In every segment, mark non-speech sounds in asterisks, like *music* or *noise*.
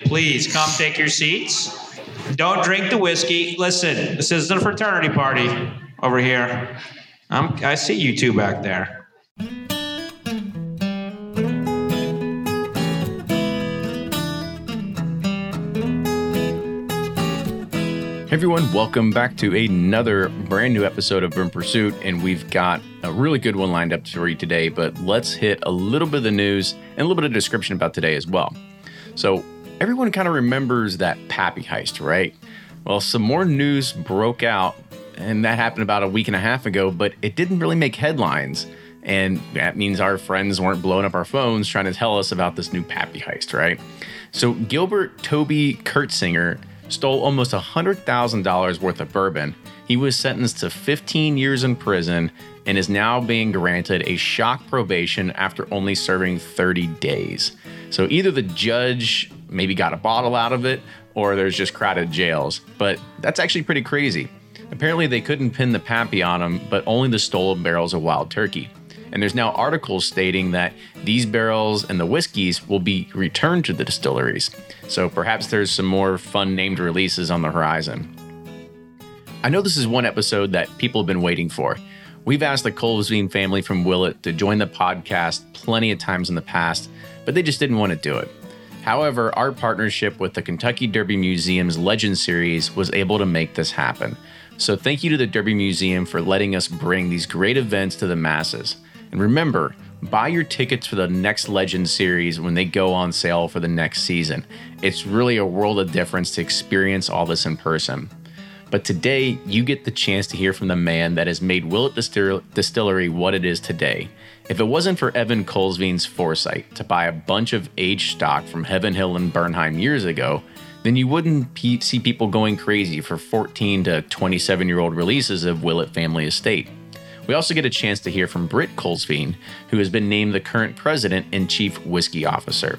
Please come take your seats. Don't drink the whiskey. Listen, this isn't a fraternity party over here. I'm, I see you two back there. Hey everyone, welcome back to another brand new episode of Bourbon Pursuit. And we've got a really good one lined up for you today, but let's hit a little bit of the news and a little bit of description about today as well. So, everyone kind of remembers that Pappy heist, right? Well, some more news broke out, and that happened about a week and a half ago, but it didn't really make headlines. And that means our friends weren't blowing up our phones trying to tell us about this new Pappy heist, right? So, Gilbert Toby Curtsinger stole almost $100,000 worth of bourbon. He was sentenced to 15 years in prison and is now being granted a shock probation after only serving 30 days. So either the judge maybe got a bottle out of it or there's just crowded jails. But that's actually pretty crazy. Apparently, they couldn't pin the pappy on him, but only the stolen barrels of wild turkey. And there's now articles stating that these barrels and the whiskeys will be returned to the distilleries. So perhaps there's some more fun named releases on the horizon. I know this is one episode that people have been waiting for. We've asked the Kulsveen family from Willett to join the podcast plenty of times in the past, but they just didn't want to do it. However, our partnership with the Kentucky Derby Museum's Legend Series was able to make this happen. So, thank you to the Derby Museum for letting us bring these great events to the masses. And remember, buy your tickets for the next Legend series when they go on sale for the next season. It's really a world of difference to experience all this in person. But today, you get the chance to hear from the man that has made Willett Distillery what it is today. If it wasn't for Evan Kulsveen's foresight to buy a bunch of aged stock from Heaven Hill and Bernheim years ago, then you wouldn't see people going crazy for 14 to 27 year old releases of Willett Family Estate. We also get a chance to hear from Britt Colsveen, who has been named the current president and chief whiskey officer.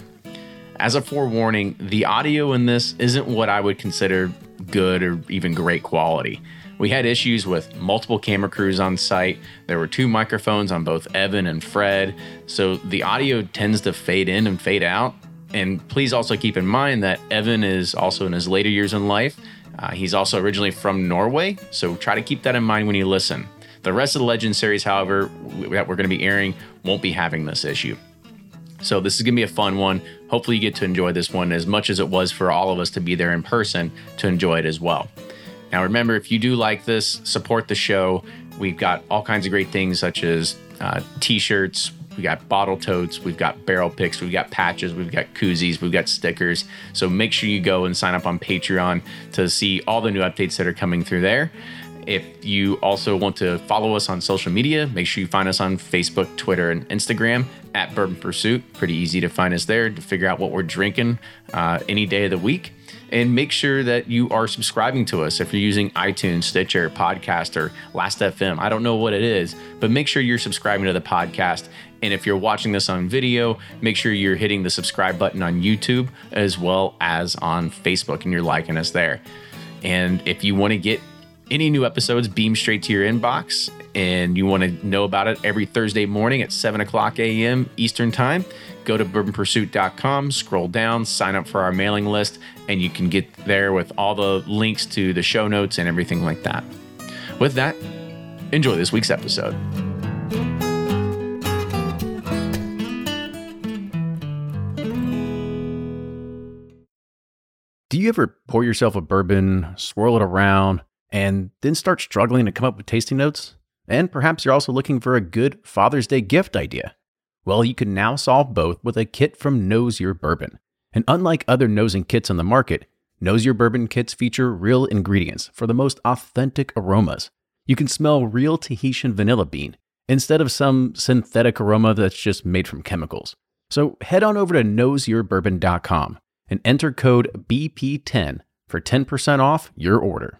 As a forewarning, the audio in this isn't what I would consider good or even great quality. We had issues with multiple camera crews on site. There were two microphones on both Evan and Fred, so the audio tends to fade in and fade out. And please also keep in mind that Evan is also in his later years in life. Uh, he's also originally from Norway, so try to keep that in mind when you listen. The rest of the Legend series, however, that we're going to be airing won't be having this issue. So this is going to be a fun one. Hopefully you get to enjoy this one as much as it was for all of us to be there in person to enjoy it as well. Now remember, if you do like this, support the show. We've got all kinds of great things such as uh, t-shirts, we got bottle totes, we've got barrel picks, we've got patches, we've got koozies, we've got stickers. So make sure you go and sign up on Patreon to see all the new updates that are coming through there. If you also want to follow us on social media, make sure you find us on Facebook, Twitter, and Instagram at Bourbon Pursuit. Pretty easy to find us there to figure out what we're drinking uh, any day of the week. And make sure that you are subscribing to us if you're using iTunes, Stitcher, Podcast, or Last.fm. I don't know what it is, but make sure you're subscribing to the podcast. And if you're watching this on video, make sure you're hitting the subscribe button on YouTube as well as on Facebook and you're liking us there. And if you want to get any new episodes beam straight to your inbox and you want to know about it every Thursday morning at 7 o'clock a.m. Eastern Time, go to bourbonpursuit.com, scroll down, sign up for our mailing list, and you can get there with all the links to the show notes and everything like that. With that, enjoy this week's episode. Do you ever pour yourself a bourbon, swirl it around, and then start struggling to come up with tasting notes? And perhaps you're also looking for a good Father's Day gift idea. Well, you can now solve both with a kit from Nose Your Bourbon. And unlike other nosing kits on the market, Nose Your Bourbon kits feature real ingredients for the most authentic aromas. You can smell real Tahitian vanilla bean instead of some synthetic aroma that's just made from chemicals. So head on over to noseyourbourbon.com and enter code BP10 for 10% off your order.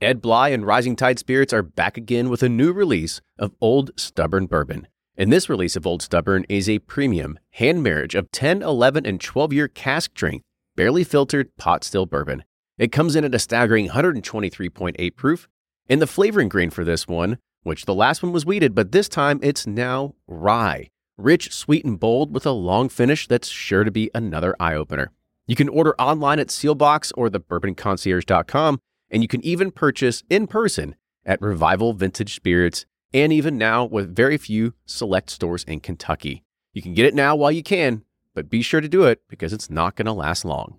Ed Bly and Rising Tide Spirits are back again with a new release of Old Stubborn Bourbon. And this release of Old Stubborn is a premium hand marriage of 10, 11, and 12 year cask strength, barely filtered pot still bourbon. It comes in at a staggering 123.8 proof. And the flavoring grain for this one, which the last one was wheated, but this time it's now rye. Rich, sweet, and bold with a long finish that's sure to be another eye opener. You can order online at Seelbach's or thebourbonconcierge.com, and you can even purchase in person at Revival Vintage Spirits, and even now with very few select stores in Kentucky. You can get it now while you can, but be sure to do it because it's not going to last long.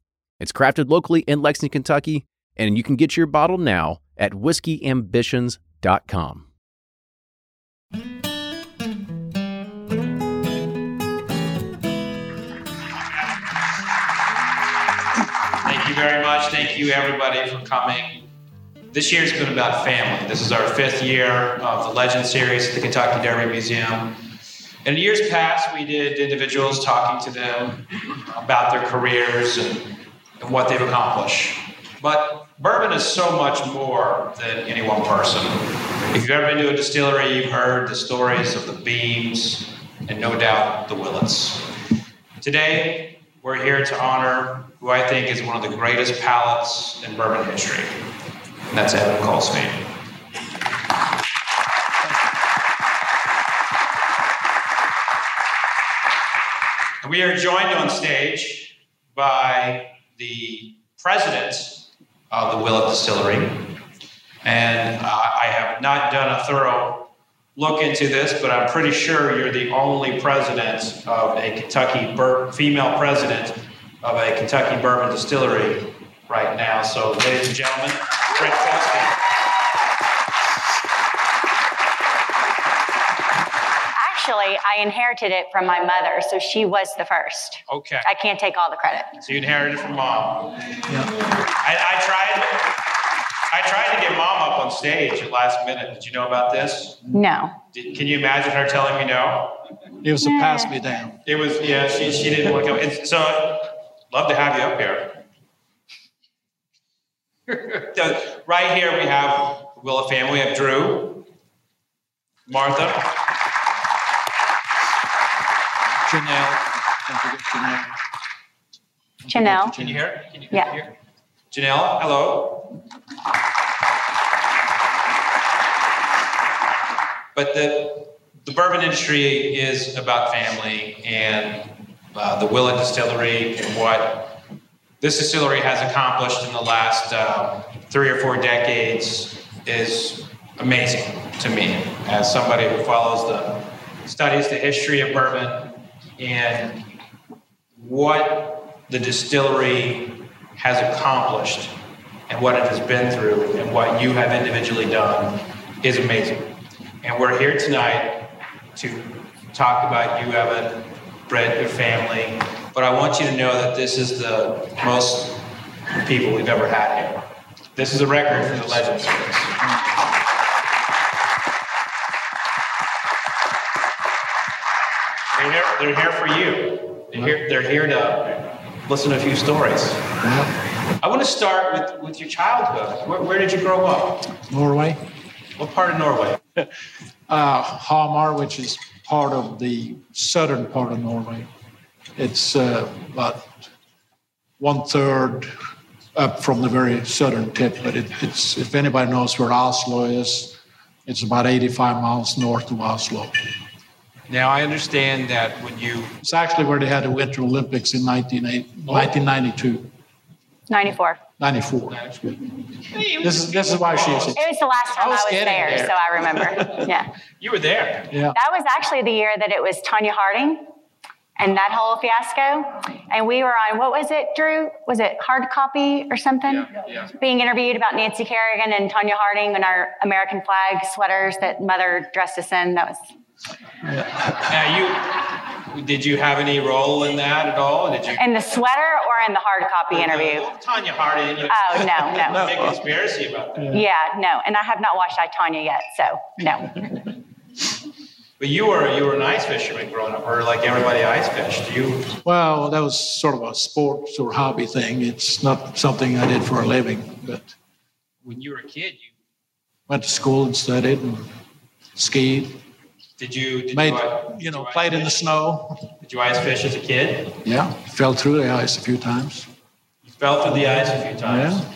It's crafted locally in Lexington, Kentucky, and you can get your bottle now at whiskeyambitions.com. Thank you very much. Thank you, everybody, for coming. This year's been about family. This is our fifth year of the Legend Series at the Kentucky Derby Museum. In years past, we did individuals talking to them about their careers and, and what they've accomplished. But bourbon is so much more than any one person. If you've ever been to a distillery, you've heard the stories of the Beams and no doubt the Willetts. Today, we're here to honor who I think is one of the greatest palates in bourbon history, and that's Evan Colston. We are joined on stage by the president of the Willett Distillery. And uh, I have not done a thorough look into this, but I'm pretty sure you're the only president of a Kentucky bur- female president of a Kentucky bourbon distillery right now. So, ladies and gentlemen, Brent Colston. Actually, I inherited it from my mother, so she was the first. Okay. I can't take all the credit. So you inherited it from mom. I, I tried. I tried to get mom up on stage at last minute. Did you know about this? No. Did, can you imagine her telling me no? It was a pass me down. It was yeah. She she didn't want to come. It's, so love to have you up here. So, right here we have Willett family. We have Drew, Martha, Janelle, Janelle. Janelle. Can you hear? Can you Yeah. hear? Janelle, hello. But the the bourbon industry is about family and uh, the Willet Distillery and what this distillery has accomplished in the last uh, three or four decades is amazing to me as somebody who follows the studies the history of bourbon and what the distillery has accomplished and what it has been through and what you have individually done is amazing. And we're here tonight to talk about you, Evan, Brett, your family. But I want you to know that this is the most people we've ever had here. This is a record for the Legend They're here, for you. They're here, they're here to listen to a few stories. I want to start with, with your childhood. Where, where did you grow up? Norway, What part of Norway? *laughs* uh, Hamar, which is part of the southern part of Norway. It's uh, about one third up from the very southern tip, but it, it's if anybody knows where Oslo is, it's about 85 miles north of Oslo. Now, I understand that when you It's actually where they had the Winter Olympics in 19, 1992, 94. 94. This is this is why she's It was the last time I I was was, there, there. so I remember. *laughs* yeah. you were there. yeah. That was actually the year that it was Tonya Harding and that whole fiasco. And we were on, what was it, Drew? Was it hard copy or something? Yeah, yeah. Being interviewed about Nancy Kerrigan and Tonya Harding and our American flag sweaters that mother dressed us in. That was, Now, you did you have any role in that at all? Did you? in the sweater or in the hard copy interview? Tonya Harding. You Oh, no, no. Big conspiracy about that. Yeah, no. And I have not watched I, Tonya yet, so no. But you were you were an ice fisherman growing up, or like everybody ice fished. You Well, that was sort of a sports or hobby thing. It's not something I did for a living, but when you were a kid, you went to school and studied and skied. Did you did Made, you, you know, played in the snow. Did you ice fish as a kid? Yeah, fell through the ice a few times. You fell through the ice a few times. Yeah.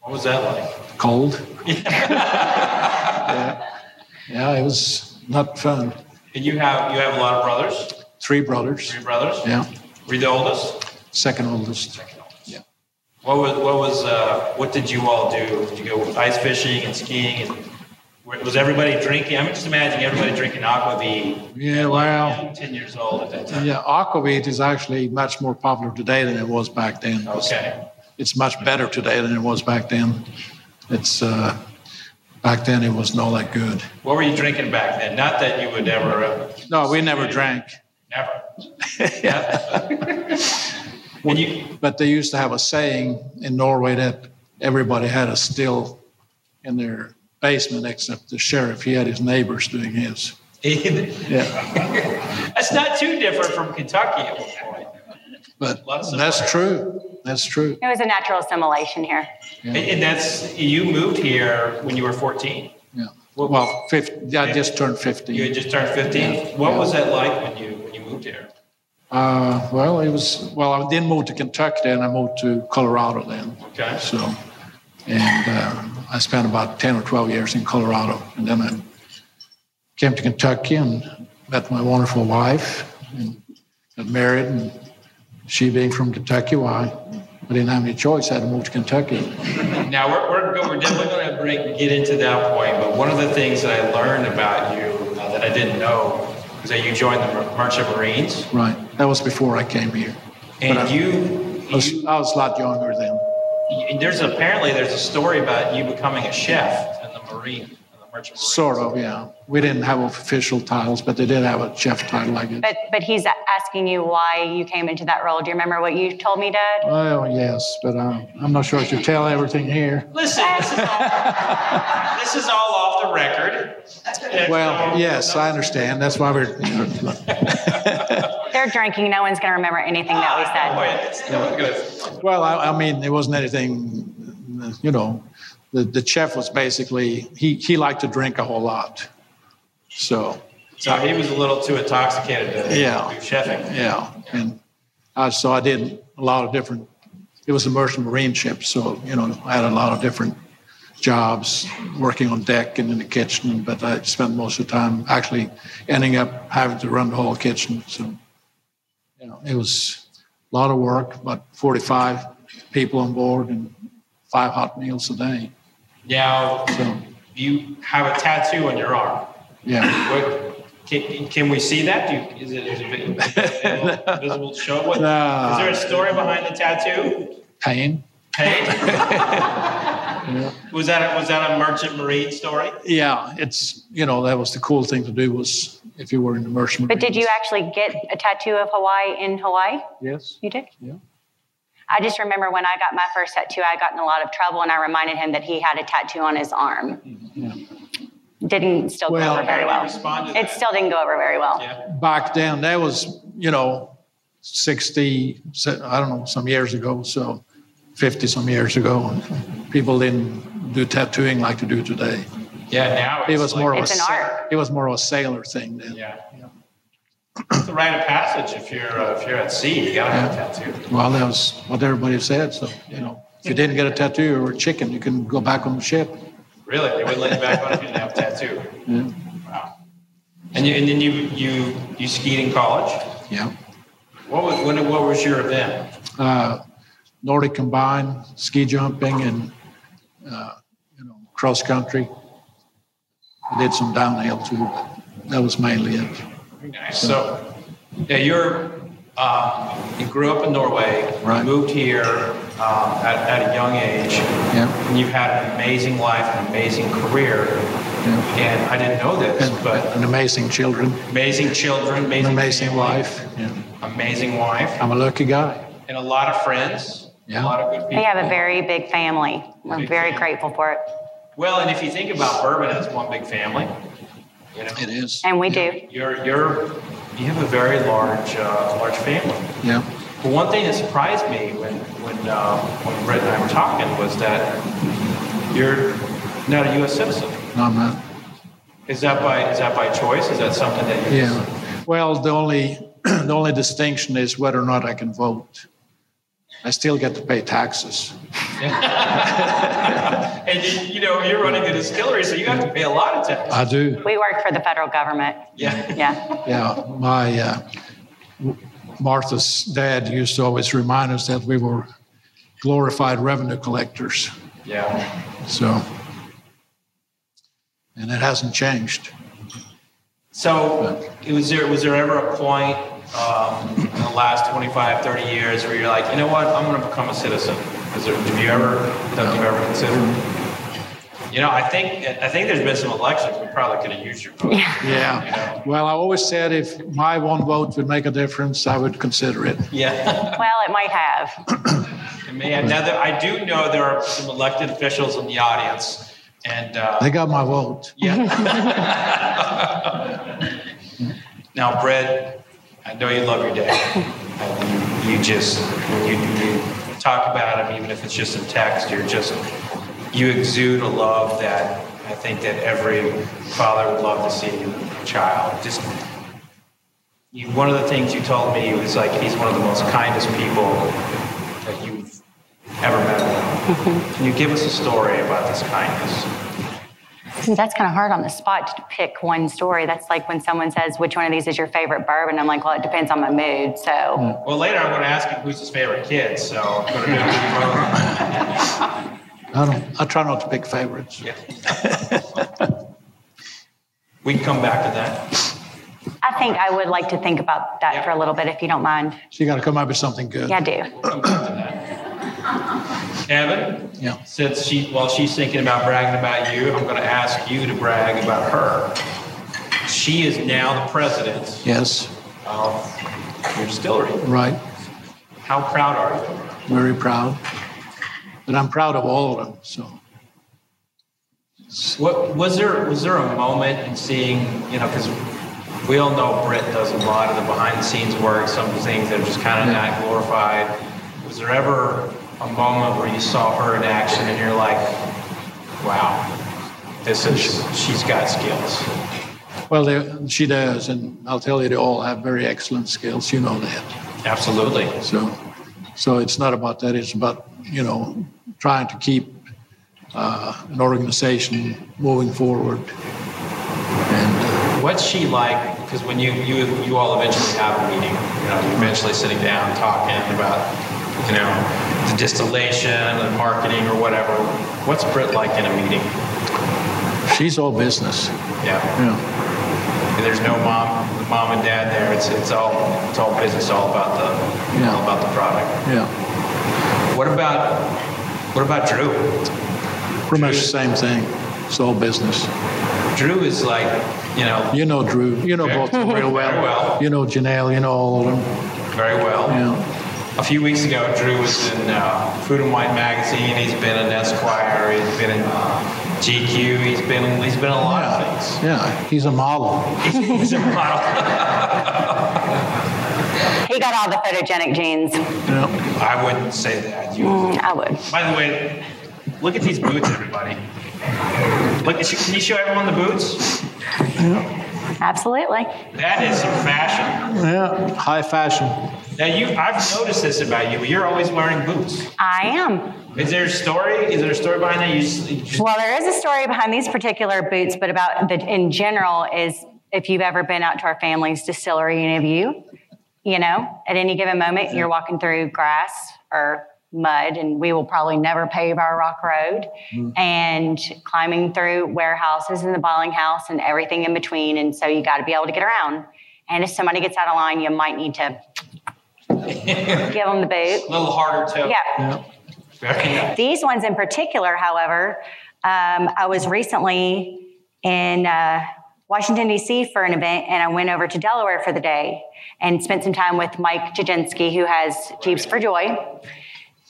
What was that like? Cold. *laughs* yeah. yeah, it was not fun. And you have you have a lot of brothers, Three brothers. three brothers. Yeah, Were you the oldest? second oldest. Yeah. What was what was uh, what did you all do? Did you go ice fishing and skiing and was everybody drinking? I'm just imagining everybody drinking aquavit. Yeah, well, Yeah, ten years old at that time. yeah, aquavit is actually much more popular today than it was back then. Okay. It's much better today than it was back then. It's uh, back then it wasn't all that good. What were you drinking back then? Not that you would ever. Uh, No, we never drank. Never. *laughs* and you But they used to have a saying in Norway that everybody had a still in their basement except the sheriff. He had his neighbors doing his. Yeah. *laughs* that's not too different from Kentucky at one point. But that's fire. true. That's true. It was a natural assimilation here. And, and that's you moved here when you were 14. Yeah. Well, 50, I just turned 50. You had just turned 15. What was that like when you when you moved here? Uh, well, it was, well, I didn't move to Kentucky then. I moved to Colorado then. Okay. So, and uh, I spent about 10 or 12 years in Colorado. And then I came to Kentucky and met my wonderful wife and got married. And she being from Kentucky, why? I didn't have any choice. I had to move to Kentucky. Now we're we're, we're definitely going to bring get into that point. But one of the things that I learned about you uh, that I didn't know was that you joined the Mer- Merchant Marines, Right. That was before I came here. and I- you. I was, you I was a lot younger then. And there's apparently there's a story about you becoming a chef in the Marine, in the Merchant Marines. Sort of, yeah. We didn't have official titles, but they did have a chef title, I guess. But but he's asking you why you came into that role. Do you remember what you told me, Dad? Well, yes, but um, I'm not sure I should tell everything here. Listen, this is all, this is all off the record. Well, yes, I understand. That's why we're. *laughs* They're drinking. No one's going to remember anything that we said. Oh, Wait, it's no good. Well, I, I mean, it wasn't anything, you know. The, the chef was basically he, he liked to drink a whole lot, so So he was a little too intoxicated to Yeah. do chefing. yeah, and I, so I did a lot of different. It was a merchant marine ship, so you know I had a lot of different jobs working on deck and in the kitchen, but I spent most of the time actually ending up having to run the whole kitchen. So you know it was a lot of work, about 45 people on board and five hot meals a day. Now, So you have a tattoo on your arm. yeah, What, can, can we see that? Do you, is it is it visible, *laughs* visible to show? What, is Nah. there a story behind the tattoo? pain. Pain? *laughs* *laughs* Was that a, was that a merchant marine story? Yeah, it's you know that was the cool thing to do was if you were in the merchant. But did you actually get a tattoo of Hawaii in Hawaii? Yes. You did? Yeah. I just remember when I got my first tattoo, I got in a lot of trouble, and I reminded him that he had a tattoo on his arm. Mm-hmm. Yeah. Didn't still Well- go over very How well. did you respond to It that? still didn't go over very well. Yeah. back then that was you know 60 i don't know some years ago so 50 some years ago people didn't do tattooing like they do today Yeah, now it it's was like- more of a an art. it was more of a sailor thing then Yeah. It's a rite of passage if you're uh, if you're at sea. You gotta have a tattoo. well that was what everybody said so you know if you didn't get a tattoo or a chicken you can go back on the ship Really, they wouldn't let you back on if you didn't have a tattoo. Yeah. Wow. And you and then you you you skied in college. yeah What was when, what was your event? uh, nordic combined ski jumping and uh, you know cross country I did some downhill too but that was mainly it nice. So Yeah, you're, uh, you grew up in Norway. Right. Moved here um, at, at a young age. Yeah. And you've had an amazing life, an amazing career. And I didn't know this, And, but an amazing children, amazing children, an amazing, amazing family, wife. Yeah. amazing wife, I'm a lucky guy. and a lot of friends. Yeah. A lot of good people. We have a very big family. We're Big very family. grateful for it. Well, and if you think about bourbon as one big family, you know, It is. And we do. you're you're you have a very large uh, large family. Yeah. But one thing that surprised me when when uh, when Brett and I were talking was that you're not a U.S. citizen. No, I'm not. Is that by is that by choice? Is that something that you? Yeah. Well, the only *clears throat* the only distinction is whether or not I can vote. I still get to pay taxes. *laughs* And you, you know you're running a distillery, so you have to pay a lot of taxes. I do. We work for the federal government. Yeah. Yeah. Yeah. My uh, Martha's dad used to always remind us that we were glorified revenue collectors. Yeah. So, and it hasn't changed. So was there was there ever a point um, in the last 25, 30 years where you're like, you know what, I'm going to become a citizen? Is there, have you ever have you ever considered? You know, I think I think there's been some elections we probably could have used your vote. Yeah. Well, I always said if my one vote would make a difference, I would consider it. Yeah. *laughs* Well, it might have. *clears throat* It may have- now that I do know there are some elected officials in the audience, and uh, They got my vote. Yeah. *laughs* *laughs* now, Brett, I know you love your dad. You, you just, when you, you talk about him, even if it's just in text, you're just, you exude a love that I think that every father would love to see in a child. Just, you, one of the things you told me was like, he's one of the most kindest people that you've ever met. *laughs* Can you give us a story about this kindness? See, that's kind of hard on the spot to pick one story. That's like when someone says, which one of these is your favorite bourbon? I'm like, well, it depends on my mood. So mm. Well, later I'm going to ask him who's his favorite kid, so I'm going to do both. I don't. I try not to pick favorites. We can come back to that. I think I would like to think about that Yeah. for a little bit, if you don't mind. So you got to come up with something good. Yeah, I do. Come back to that. Evan, Yeah. since she, while she's thinking about bragging about you, I'm going to ask you to brag about her. She is now the president Yes. Um, of your distillery. Right. How proud are you? Very proud. But I'm proud of all of them. So What was there? Was there a moment in seeing, you know, because we all know Britt does a lot of the behind-the-scenes work, some of the things that are just kind of not glorified. Was there ever a moment where you saw her in action and you're like, "Wow, this is she's got skills." well, they, she does, and I'll tell you, they all have very excellent skills. You know that. Absolutely. So, so it's not about that. It's about you know trying to keep uh, an organization moving forward. And uh, What's she like? Because when you you you all eventually have a meeting, you know, you're eventually sitting down talking about, you know, the distillation and marketing or whatever. What's Britt like in a meeting? she's all business. Yeah. Yeah. There's no mom, mom and dad there. It's it's all it's all business, all about the Yeah. all about the product. Yeah. What about what about Drew? Pretty much the same thing. It's all business. Drew is like, you know, You know Drew. You know both of them real well. Very well. You know Janelle. You know all of them. very well. Yeah. A few weeks ago, Drew was in uh, Food and Wine magazine. He's been in Esquire. He's been in GQ. He's been he's been in a lot of things. Yeah. He's a model. He's a model. *laughs* He got all the photogenic genes. Yeah. I wouldn't say that. You, Mm, I would. by the way, look at these boots, everybody. Look, can you show everyone the boots? Absolutely. That is some fashion. Yeah. High fashion. Now you, I've noticed this about you. You're always wearing boots. I am. Is there a story? Is there a story behind that? You just, you just Well, there is a story behind these particular boots, but about the in general is if you've ever been out to our family's distillery, any of you, you know, at any given moment, you're walking through grass or mud, and we will probably never pave our rock road, mm-hmm. and climbing through warehouses and the bottling house and everything in between. And so you got to be able to get around. And if somebody gets out of line, you might need to *laughs* give them the boot. A little harder to. Yeah. Yeah. These ones in particular, however, um, I was recently in uh, Washington, D.C. for an event, and I went over to Delaware for the day and spent some time with Mike Jaginski, who has Jeeps for Joy.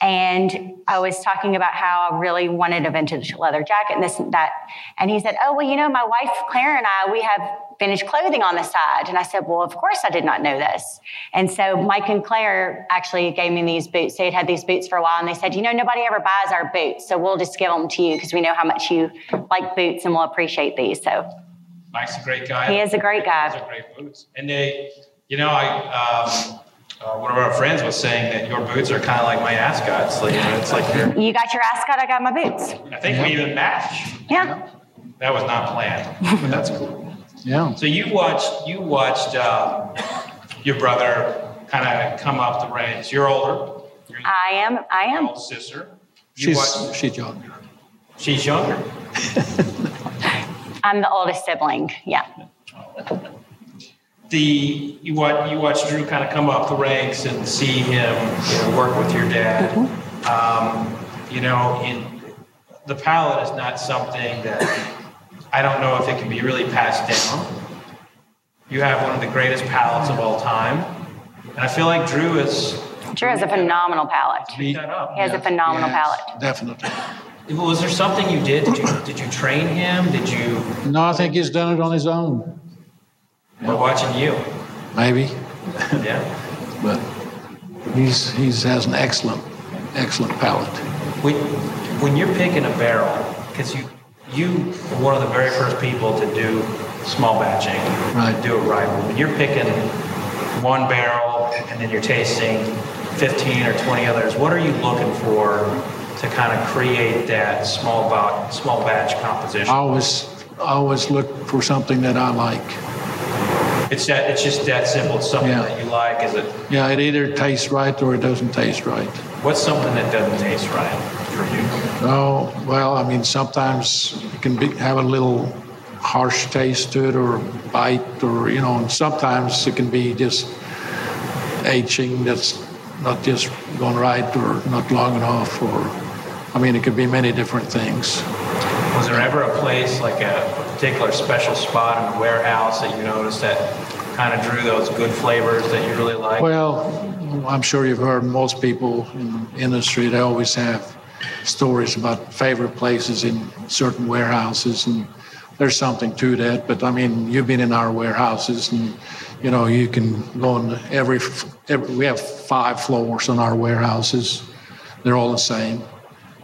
And I was talking about how I really wanted a vintage leather jacket and this and that. And he said, Oh, well, you know, my wife Claire and I, we have vintage clothing on the side. And I said, Well, of course I did not know this. And so Mike and Claire actually gave me these boots. They had had these boots for a while and they said, You know, nobody ever buys our boots. So we'll just give them to you because we know how much you like boots and we'll appreciate these. So Mike's a great guy. he is a great Those guy. are great boots. And they, you know, I, um, uh, one of our friends was saying that your boots are kind of like my ascots. Like, you know, it's like your, You got your ascot, I got my boots. I think we even match. Yeah. That was not planned, but *laughs* that's cool. Yeah. So you watched, you watched um, your brother kind of come up the ranks. You're older. You're I am. I am. older sister. You She's, watched, she's younger. she's younger. I'm the oldest sibling. Yeah. the you watch you watch Drew kind of come up the ranks and see him you know work with your dad. Um, you know, in the palette is not something that I don't know if it can be really passed down. You have one of the greatest palates of all time, and I feel like Drew is Drew has a phenomenal palate. beat that up. He has a phenomenal Yes, palate. Definitely. Was there something you did? Did you did you train him? Did you No, I think he's done it on his own, or watching you? maybe, Yeah. but he's, he's has an excellent, excellent palate. When, when you're picking a barrel, because you you were one of the very first people to do small batching, Right. do it right. When you're picking one barrel and then you're tasting 15 or 20 others, what are you looking for to kind of create that small batch small batch composition? I always, I always look for something that I like. It's that it's just that simple. It's something Yeah. that you like. Is it? Yeah, it either tastes right or it doesn't taste right. What's something that doesn't taste right for you? Oh, well, I mean, sometimes it can be, have a little harsh taste to it or bite or, you know, and sometimes it can be just aging that's not just going right or not long enough or, I mean, it could be many different things. Was there ever a place, like a particular special spot in the warehouse that you noticed that kind of drew those good flavors that you really like? Well, I'm sure you've heard most people in the industry, they always have stories about favorite places in certain warehouses, and there's something to that. But I mean, you've been in our warehouses, and you know, you can go in every, every we have five floors on our warehouses. They're all the same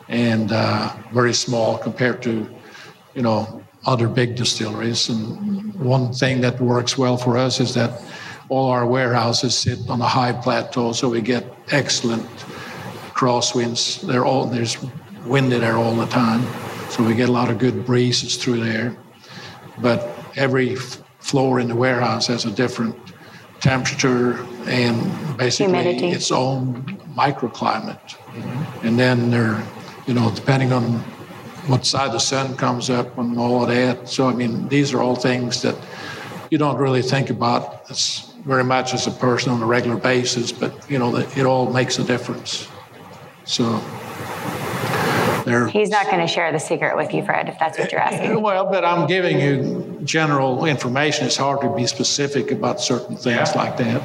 and uh, very small compared to, you know, other big distilleries. And one thing that works well for us is that all our warehouses sit on a high plateau, so we get excellent crosswinds. They're all there's wind in there all the time, so we get a lot of good breezes through there. But every f- floor in the warehouse has a different temperature and basically Humidity. its own microclimate. And then they're, you know, depending on what side the sun comes up and all of that. So, I mean, these are all things that you don't really think about as very much as a person on a regular basis, but, you know, that it all makes a difference. So, they're. He's not going to share the secret with you, Fred, if that's what you're asking. *laughs* Well, but I'm giving you general information. It's hard to be specific about certain things Yeah. like that.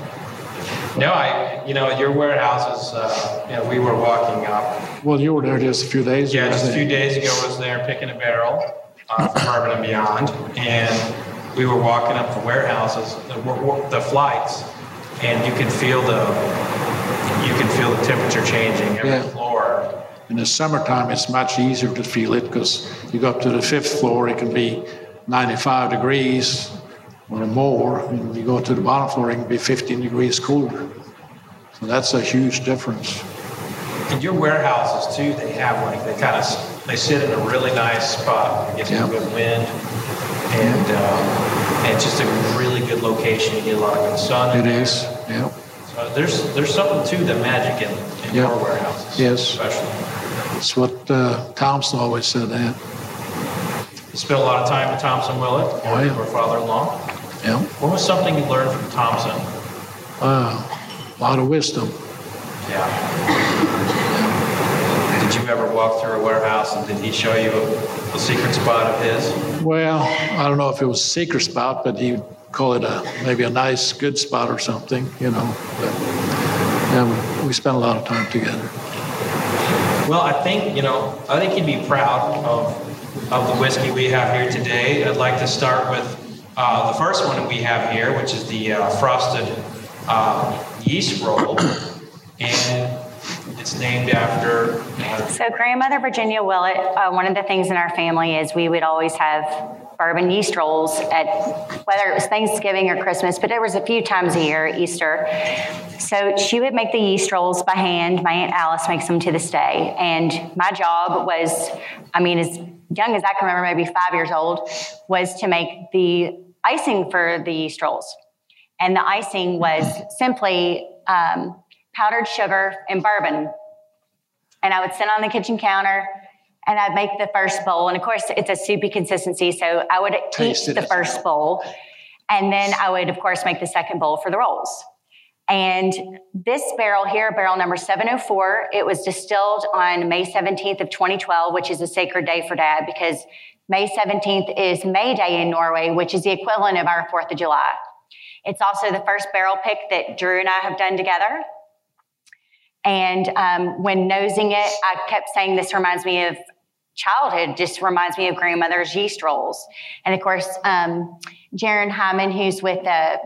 No, I, you know, your warehouses, uh, you know, we were walking up. Well, you were there just a few days ago. Yeah, just a I few days ago, I was there picking a barrel uh, for Bourbon and Beyond, and we were walking up the warehouses, the, the flights, and you could feel the, you could feel the temperature changing every Yeah. floor. In the summertime, it's much easier to feel it because you go up to the fifth floor, it can be 95 degrees or more. And you go to the bottom floor, it can be 15 degrees cooler. So that's a huge difference. And your warehouses too, they have like, they kind of, they sit in a really nice spot, you get some Yeah. good wind, and, um, and it's just a really good location, you get a lot of good sun It yeah. So there's, there's something to the magic in, in Yeah. your warehouses. Yes. Especially. That's what uh, Thompson always said that. You spent a lot of time with Thompson Willett, Oh, yeah. your father-in-law. Yeah. What was something you learned from Thompson? Uh, a lot of wisdom. Yeah. Did you ever walk through a warehouse and did he show you a, a secret spot of his? Well, I don't know if it was a secret spot, but he'd call it a maybe a nice, good spot or something, you know. But yeah, we spent a lot of time together. Well, I think, you know, I think you'd be proud of of the whiskey we have here today. I'd like to start with uh, the first one we have here, which is the uh, frosted uh, yeast roll. And it's named after. Uh, So, grandmother Virginia Willett, uh, one of the things in our family is we would always have bourbon yeast rolls at whether it was Thanksgiving or Christmas, but there was a few times a year, Easter. So she would make the yeast rolls by hand. My aunt Alice makes them to this day, and my job was, I mean, as young as I can remember, maybe five years old, was to make the icing for the yeast rolls, and the icing was simply um, powdered sugar and bourbon and I would sit on the kitchen counter and I'd make the first bowl. And of course, it's a soupy consistency, so I would Taste eat the first bowl. And then I would, of course, make the second bowl for the rolls. And this barrel here, barrel number 704, it was distilled on May 17th of 2012, which is a sacred day for Dad because May 17th is May Day in Norway, which is the equivalent of our 4th of July. It's also the first barrel pick that Drew and I have done together. And um, when nosing it, I kept saying, This reminds me of childhood, just reminds me of grandmother's yeast rolls. And of course, um, Jaron Hyman, who's with uh,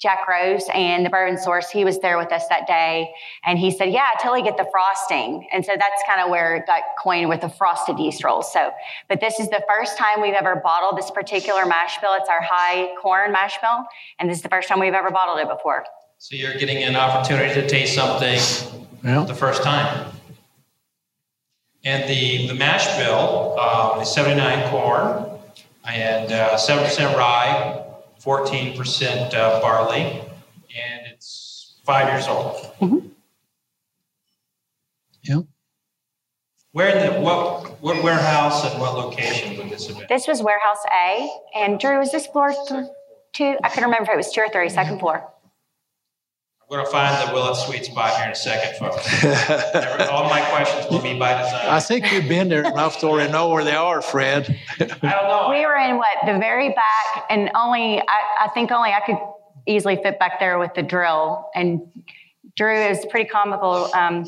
Jack Rose and the Bourbon Source, he was there with us that day. And he said, Yeah, till you get the frosting. And so that's kind of where it got coined with the frosted yeast rolls. So, but this is the first time we've ever bottled this particular mash bill. It's our high corn mash bill. And this is the first time we've ever bottled it before. so you're getting an opportunity to taste something Yeah. the first time. And the, the mash bill um, is 79 corn and uh, 7% rye, 14% uh, barley, and it's five years old. Yeah. Where in the, what, what warehouse and what location would this have been? This was warehouse A. And Drew, was this floor th- two? I couldn't remember if it was two or three, second floor. I'm going to find the Willett Sweet spot here in a second, folks. All my questions will be by design. I think you've been there enough to already know where they are, Fred. I don't know. We were in what, the very back, and only, I, I think only I could easily fit back there with the drill. And Drew is pretty comical. Um,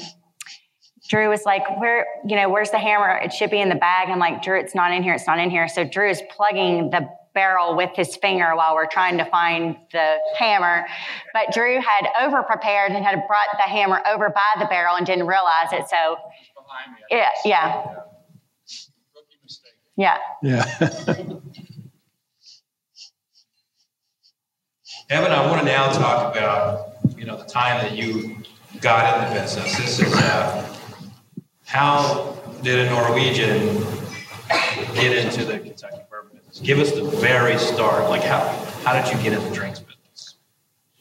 Drew was like, where, you know, where's the hammer? It should be in the bag. I'm like, Drew, it's not in here. It's not in here. So Drew is plugging the barrel with his finger while we're trying to find the hammer. But Drew had over prepared and had brought the hammer over by the barrel and didn't realize it. So, yeah, yeah. Yeah. Yeah. *laughs* Evan, I want to now talk about, you know, the time that you got in the business. This is, uh, how did a Norwegian get into the Kentucky Give us the very start. Like, how, how did you get into drinks business?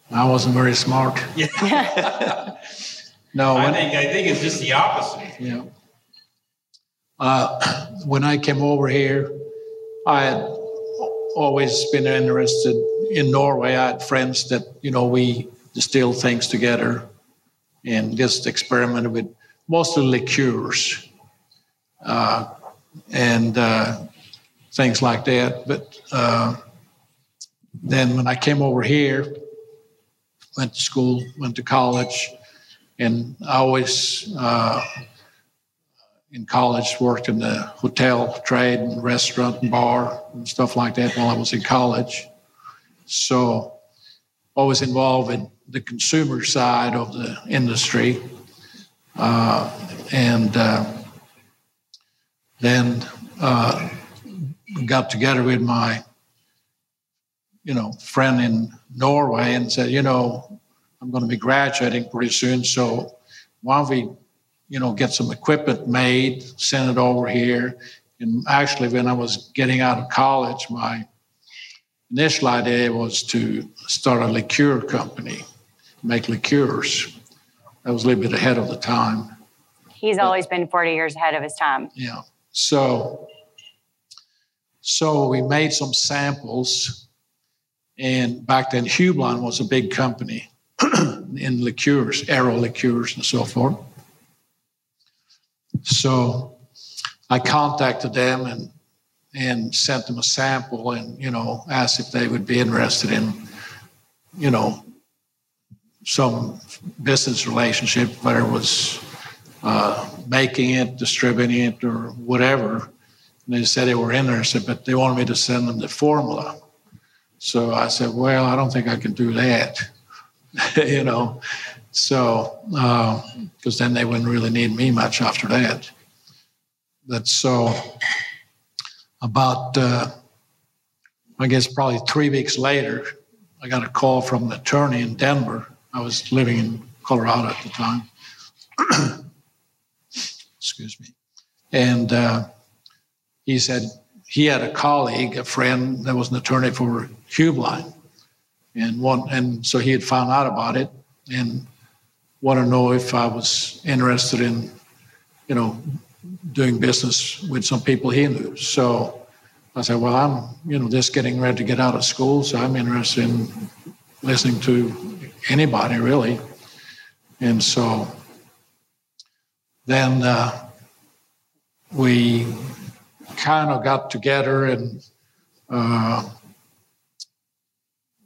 I wasn't very smart. *laughs* Yeah. No, I think, I think it's just the opposite. Yeah. Uh, when I came over here, I had always been interested in Norway. I had friends that, you know, we distilled things together and just experimented with mostly liqueurs uh, and uh, things like that. But uh, then when I came over here, went to school, went to college, and I always uh, in college worked in the hotel trade and restaurant and bar and stuff like that while I was in college. So always involved in the consumer side of the industry. Uh, and uh, then uh, got together with my, you know, friend in Norway and said, you know, I'm going to be graduating pretty soon, so why don't we, you know, get some equipment made, send it over here. And actually, when I was getting out of college, my initial idea was to start a liqueur company, make liqueurs. I was a little bit ahead of the time. He's always been 40 years ahead of his time. Yeah. So, so we made some samples, And back then, Heublein was a big company *clears throat* in liqueurs, Aero liqueurs, and so forth. So I contacted them and and sent them a sample and you know asked if they would be interested in you know some business relationship whether it was uh, making it distributing it or whatever they said they were interested but they wanted me to send them the formula so i said well i don't think i can do that *laughs* you know so because uh, then they wouldn't really need me much after that that's so about, uh, I guess, probably three weeks later, I got a call from an attorney in Denver. I was living in Colorado at the time. *clears throat* Excuse me. And uh, he said he had a colleague, a friend that was an attorney for Heublein. And one, and so he had found out about it and wanted to know if I was interested in, you know, doing business with some people he knew. So I said, well, I'm, you know, just getting ready to get out of school, so I'm interested in listening to anybody really. And so then uh, we kind of got together and uh,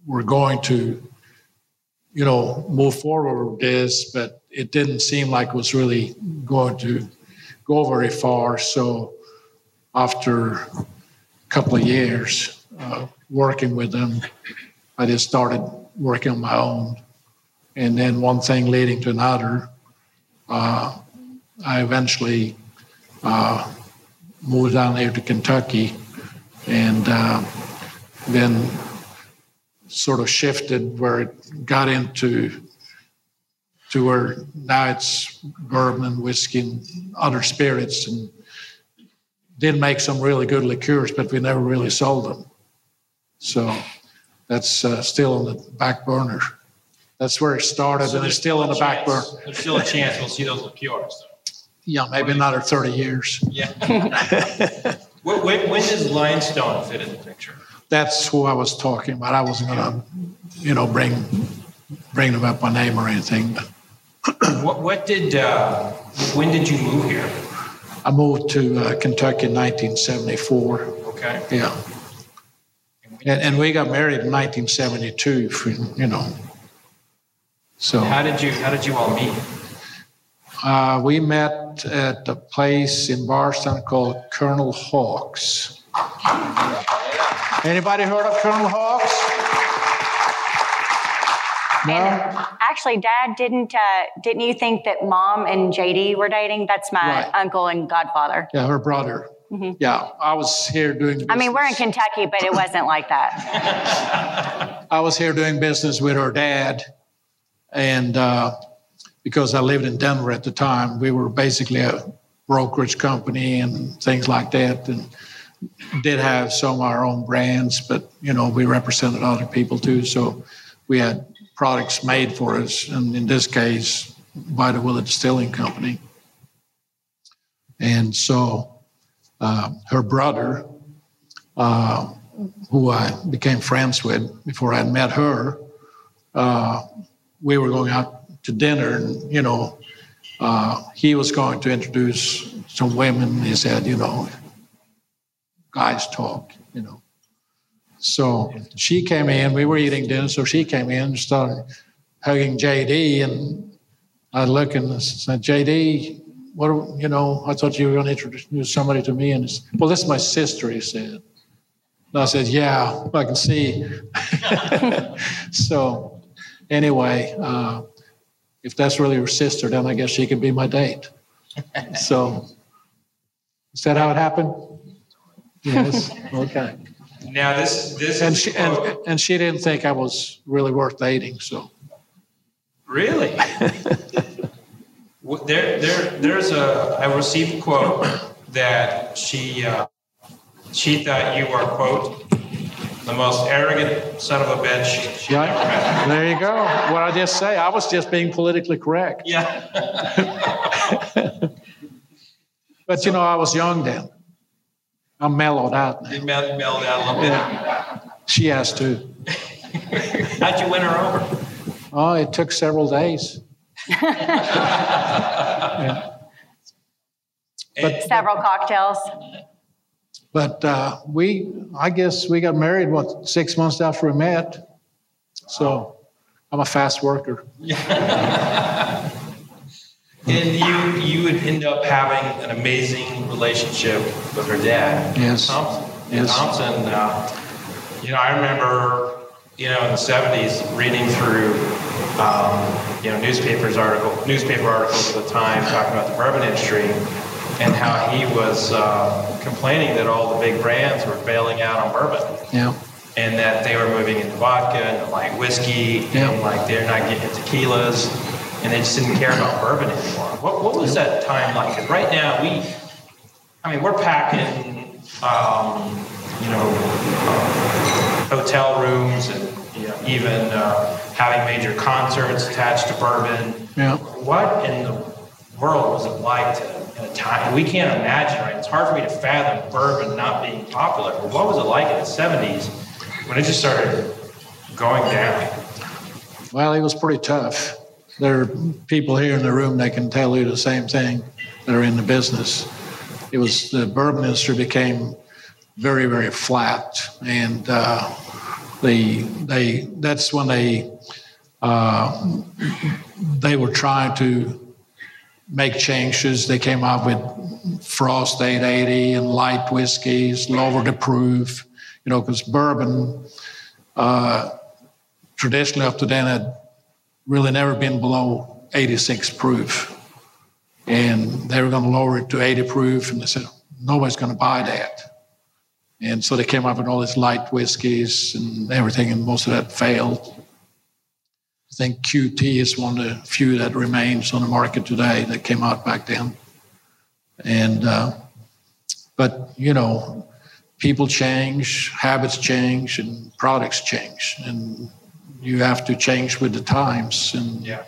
we're going to, you know, move forward with this, but it didn't seem like it was really going to go very far. So after a couple of years uh, working with them, I just started working on my own. And then one thing leading to another, uh, I eventually uh, moved down there to Kentucky and uh, then sort of shifted where it got into to where now it's bourbon and whiskey and other spirits and did make some really good liqueurs, but we never really sold them. So that's uh, still on the back burner. That's where it started, so and it's still on the back burner. There's still a chance we'll see those liqueurs. Yeah, maybe another 30 years. Yeah. *laughs* when, when, when does Limestone fit in the picture? That's who I was talking about. I wasn't going to, you know, bring bring them up by name or anything, but *clears throat* what, what did, uh, when did you move here? I moved to uh, Kentucky in 1974. Okay. Yeah. And, and we got married in 1972, for, you know. So how did you how did you all meet? Uh, we met at a place in Bardstown called Colonel Hawks. Anybody heard of Colonel Hawks? No? And actually, Dad, didn't uh, didn't you think that Mom and JD were dating? That's my right. uncle and godfather. Yeah, her brother. Mm-hmm. Yeah, I was here doing. Business. I mean, we're in Kentucky, but it wasn't like that. *laughs* I was here doing business with her dad, and uh, because I lived in Denver at the time, we were basically a brokerage company and things like that, and did have some of our own brands, but you know we represented other people too. So we had products made for us, and in this case, by the Willett Distilling Company. And so uh, her brother, uh, who I became friends with before I met her, uh, we were going out to dinner, and you know, uh, he was going to introduce some women. He said, you know, guys talk, you know. So she came in, we were eating dinner, so she came in and started hugging JD. And I looked and said, JD, what, you know, I thought you were going to introduce somebody to me. And said, well, this is my sister, he said. And I said, yeah, I can see. *laughs* so anyway, uh, if that's really her sister, then I guess she could be my date. *laughs* so is that how it happened? Yes. Okay. Now this this and she and, and she didn't think I was really worth dating. So really, *laughs* there there there's a I received a quote that she uh, she thought you were quote the most arrogant son of a bitch she yeah. ever met. There you go. What I just say, I was just being politically correct. Yeah. *laughs* but you know, I was young then. I'm mellowed out now. You mellowed out a little bit. She has too. *laughs* How'd you win her over? Oh, it took several days. *laughs* And- Several cocktails. But uh, we, I guess we got married, what, six months after we met? So I'm a fast worker. *laughs* And you you would end up having an amazing relationship with her dad. Yes. Thompson. And Yes. Thompson, uh, you know, I remember, you know, in the '70s, reading through, um, you know, newspapers article, newspaper articles at the time talking about the bourbon industry, and how he was uh, complaining that all the big brands were bailing out on bourbon Yeah. and that they were moving into vodka and like whiskey Yeah. and like they're not getting tequilas and they just didn't care about bourbon anymore. What, what was that time like? right now we, I mean, we're packing, um, you know, uh, hotel rooms and you know, even uh, having major concerts attached to bourbon. Yeah. What in the world was like to, in a time, we can't imagine, right? It's hard for me to fathom bourbon not being popular. But what was it like in the 70s when it just started going down? Well, it was pretty tough. There are people here in the room that can tell you the same thing that are in the business. It was the bourbon industry became very, very flat, and uh, the they that's when they uh, they were trying to make changes. They came out with Frost 880 and light whiskeys, lower the proof, you know, because bourbon uh, traditionally up to then had really never been below 86 proof. And they were going to lower it to 80 proof, and they said, nobody's going to buy that. And so they came up with all these light whiskeys and everything, and most of that failed. I think QT is one of the few that remains on the market today that came out back then. And, uh, but, you know, people change, habits change, and products change. And you have to change with the times and Yeah.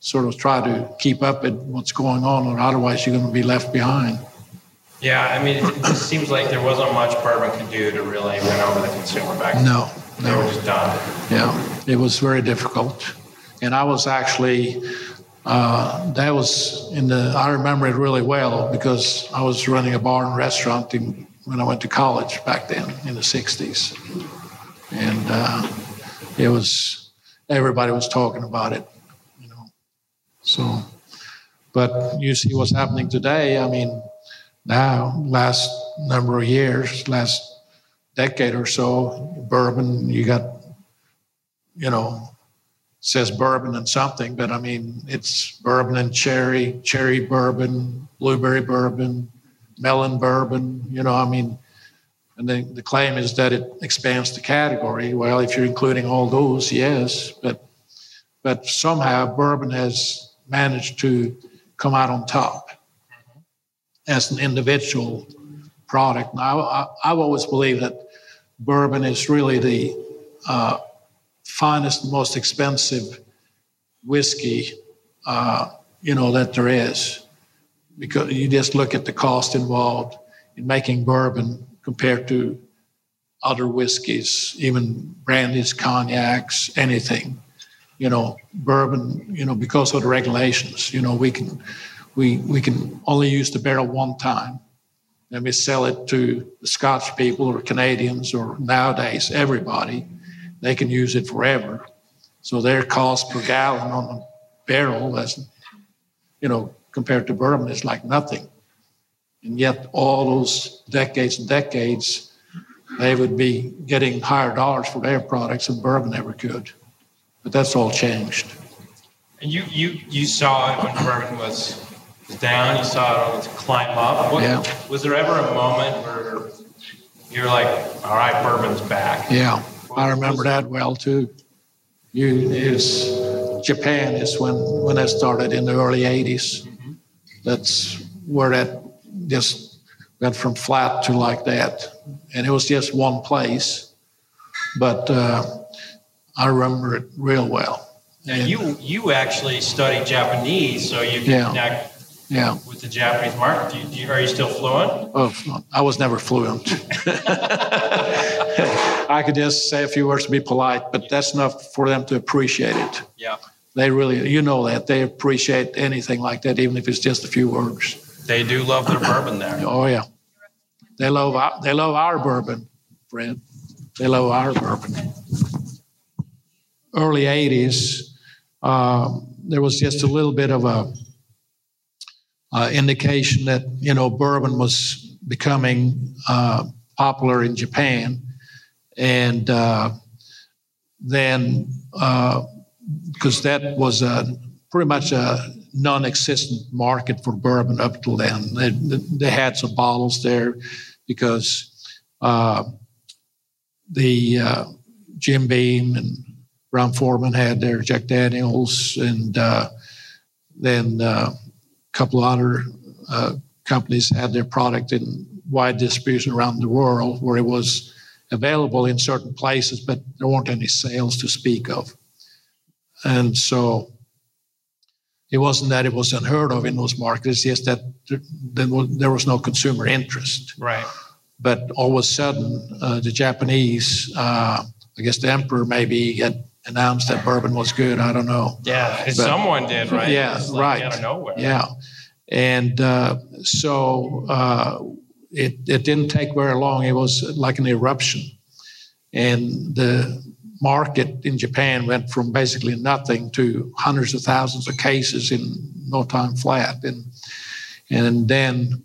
sort of try to keep up with what's going on, or otherwise you're going to be left behind. Yeah, I mean, it just seems like there wasn't much bourbon could do to really win over the consumer back then. No, They were just done. Yeah, it was very difficult. And I was actually, uh, that was in the, I remember it really well because I was running a bar and restaurant in, when I went to college back then in the 60s. And uh, it was, everybody was talking about it, you know. So, but you see what's happening today. I mean, now, last number of years, last decade or so, bourbon, you got you know, says bourbon and something, but I mean, it's bourbon and cherry, cherry bourbon, blueberry bourbon, melon bourbon, you know, I mean, and the, the claim is that it expands the category. Well, if you're including all those, yes, but but somehow bourbon has managed to come out on top as an individual product. Now, I, I've always believed that bourbon is really the uh, finest, most expensive whiskey, uh, you know, that there is. Because you just look at the cost involved in making bourbon compared to other whiskeys, even brandies, cognacs, anything. You know, bourbon, you know, because of the regulations, you know, we can we we can only use the barrel one time. And we sell it to the Scotch people or Canadians or nowadays everybody they can use it forever. So their cost per gallon on the barrel as you know, compared to bourbon is like nothing. And yet all those decades and decades, they would be getting higher dollars for their products than bourbon ever could. But that's all changed. And you, you, you saw it when bourbon was was down, you saw it climb up. What, Yeah. Was there ever a moment where you're like, all right, bourbon's back? Yeah, I remember that well too. You is Japan is when when that started in the early '80s. That's where that just went from flat to like that, and it was just one place. But uh, I remember it real well. Now, you, you actually studied Japanese, so you Yeah. now, Yeah. with the Japanese market. Do you, do you, are you still fluent? Oh, I was never fluent. *laughs* I could just say a few words to be polite, but that's enough for them to appreciate it. Yeah. They really, you know that they appreciate anything like that, even if it's just a few words. They do love their bourbon there. Oh yeah, they love our, they love our bourbon, Fred. They love our bourbon. Early '80s, uh, there was just a little bit of a uh, indication that you know bourbon was becoming uh, popular in Japan, and uh, then because uh, that was a pretty much a non-existent market for bourbon up till then. They, they had some bottles there because uh, the Jim Beam and Brown-Forman had their Jack Daniels, and uh, then uh, couple of other uh, companies had their product in wide distribution around the world, where it was available in certain places, but there weren't any sales to speak of. And so it wasn't that it was unheard of in those markets, it's just that there was no consumer interest. Right. But all of a sudden, uh, the Japanese, uh, I guess the emperor maybe had announced that bourbon was good. I don't know. Yeah, but, someone did, right? Yeah, like right. Out of nowhere. Yeah, and uh, so uh, it it didn't take very long. It was like an eruption, and the market in Japan went from basically nothing to hundreds of thousands of cases in no time flat. And, and then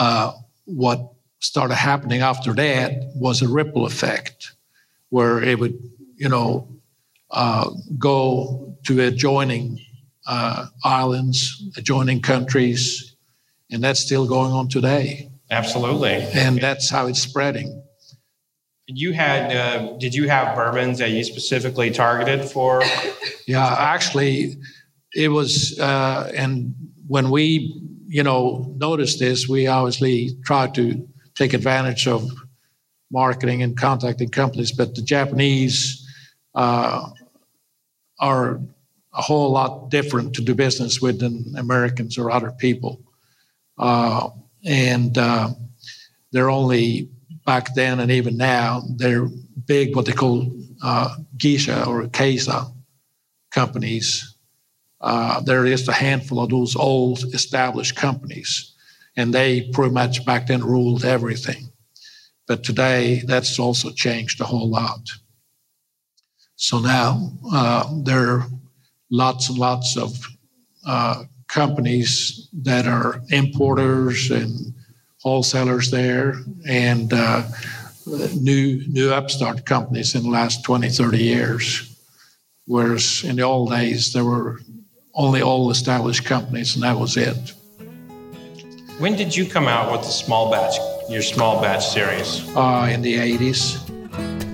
uh, what started happening after that was a ripple effect where it would, you know, uh, go to adjoining uh, islands, adjoining countries, and that's still going on today. Absolutely. And that's how it's spreading. You had, uh, did you have bourbons that you specifically targeted for? Yeah, actually, it was, uh, and when we, you know, noticed this, we obviously tried to take advantage of marketing and contacting companies. But the Japanese uh, are a whole lot different to do business with than Americans or other people, uh, and uh, they're only back then and even now, they're big, what they call uh, Geisha or Keisa companies. Uh, there is a handful of those old established companies, and they pretty much back then ruled everything. But today, that's also changed a whole lot. So now uh, there are lots and lots of uh, companies that are importers and wholesalers there and uh, new new upstart companies in the last 20, 30 years. Whereas in the old days, there were only old established companies, and that was it. When did you come out with the small batch, your small batch series? Uh, in the 80s.